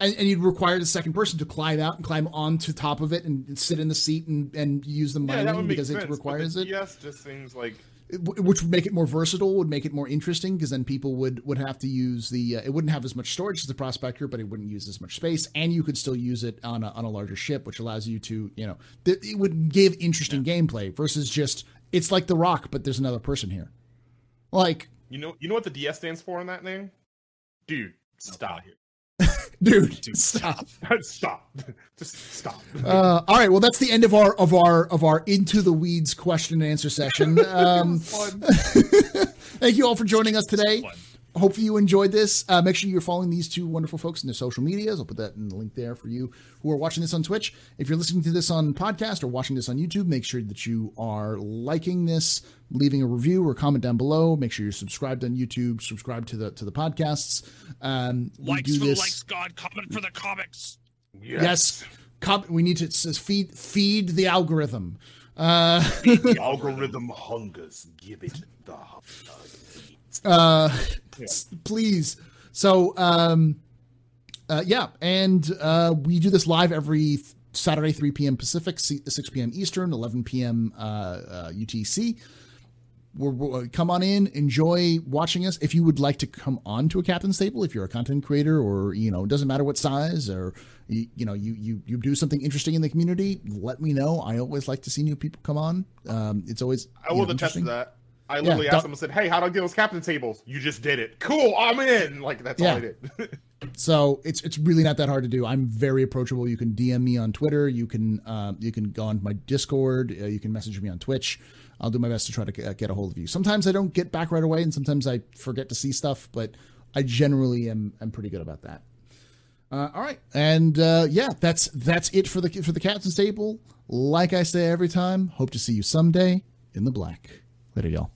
And, and you'd require the second person to climb out and climb onto top of it and sit in the seat and, and use the Yeah, mining would make because sense. it requires it. Yes, just seems like Wh- which would make it more versatile, would make it more interesting because then people would would have to use the. Uh, it wouldn't have as much storage as the prospector, but it wouldn't use as much space, and you could still use it on a on a larger ship, which allows you to you know th- it would give interesting gameplay versus just it's like the ROC, but there's another person here. Like, you know, you know what the DS stands for in that name, dude. Stop. Dude, Dude, [LAUGHS] stop. stop. Just stop. Uh, all right, well, that's the end of our of our of our into the weeds question and answer session. [LAUGHS] Um, [LAUGHS] thank you all for joining us today. Fun. hopefully you enjoyed this. Uh, make sure you're following these two wonderful folks in their social medias. I'll put that in the link there for you who are watching this on Twitch. If you're listening to this on podcast or watching this on YouTube, make sure that you are liking this, leaving a review or comment down below. Make sure you're subscribed on YouTube, subscribe to the to the podcasts. Um, Likes do for this. the likes, God. Comment for the comics. Yes. Com- we need to says feed feed the algorithm. Uh, The [LAUGHS] algorithm hungers. Give it the uh, please. So, um, uh, yeah, and uh, we do this live every th- Saturday, 3 p.m. Pacific, 6 p.m. Eastern, 11 p.m. Uh, uh, UTC. We're, we're, come on in, enjoy watching us. If you would like to come on to a captain's table, if you're a content creator, or you know, it doesn't matter what size, or you, you know, you you you do something interesting in the community, let me know. I always like to see new people come on. Um, it's always I will know, attest to that. I literally yeah, asked them and said, "Hey, how do I get those captain tables?" You just did it. Cool, I'm in. Like that's yeah. all I did. [LAUGHS] so it's it's really not that hard to do. I'm very approachable. You can DM me on Twitter. You can uh, you can go on my Discord. Uh, you can message me on Twitch. I'll do my best to try to get a hold of you. Sometimes I don't get back right away, and sometimes I forget to see stuff. But I generally am am pretty good about that. Uh, all right, and uh, yeah, that's that's it for the for the captain's table. Like I say every time, hope to see you someday in the black. Later, y'all.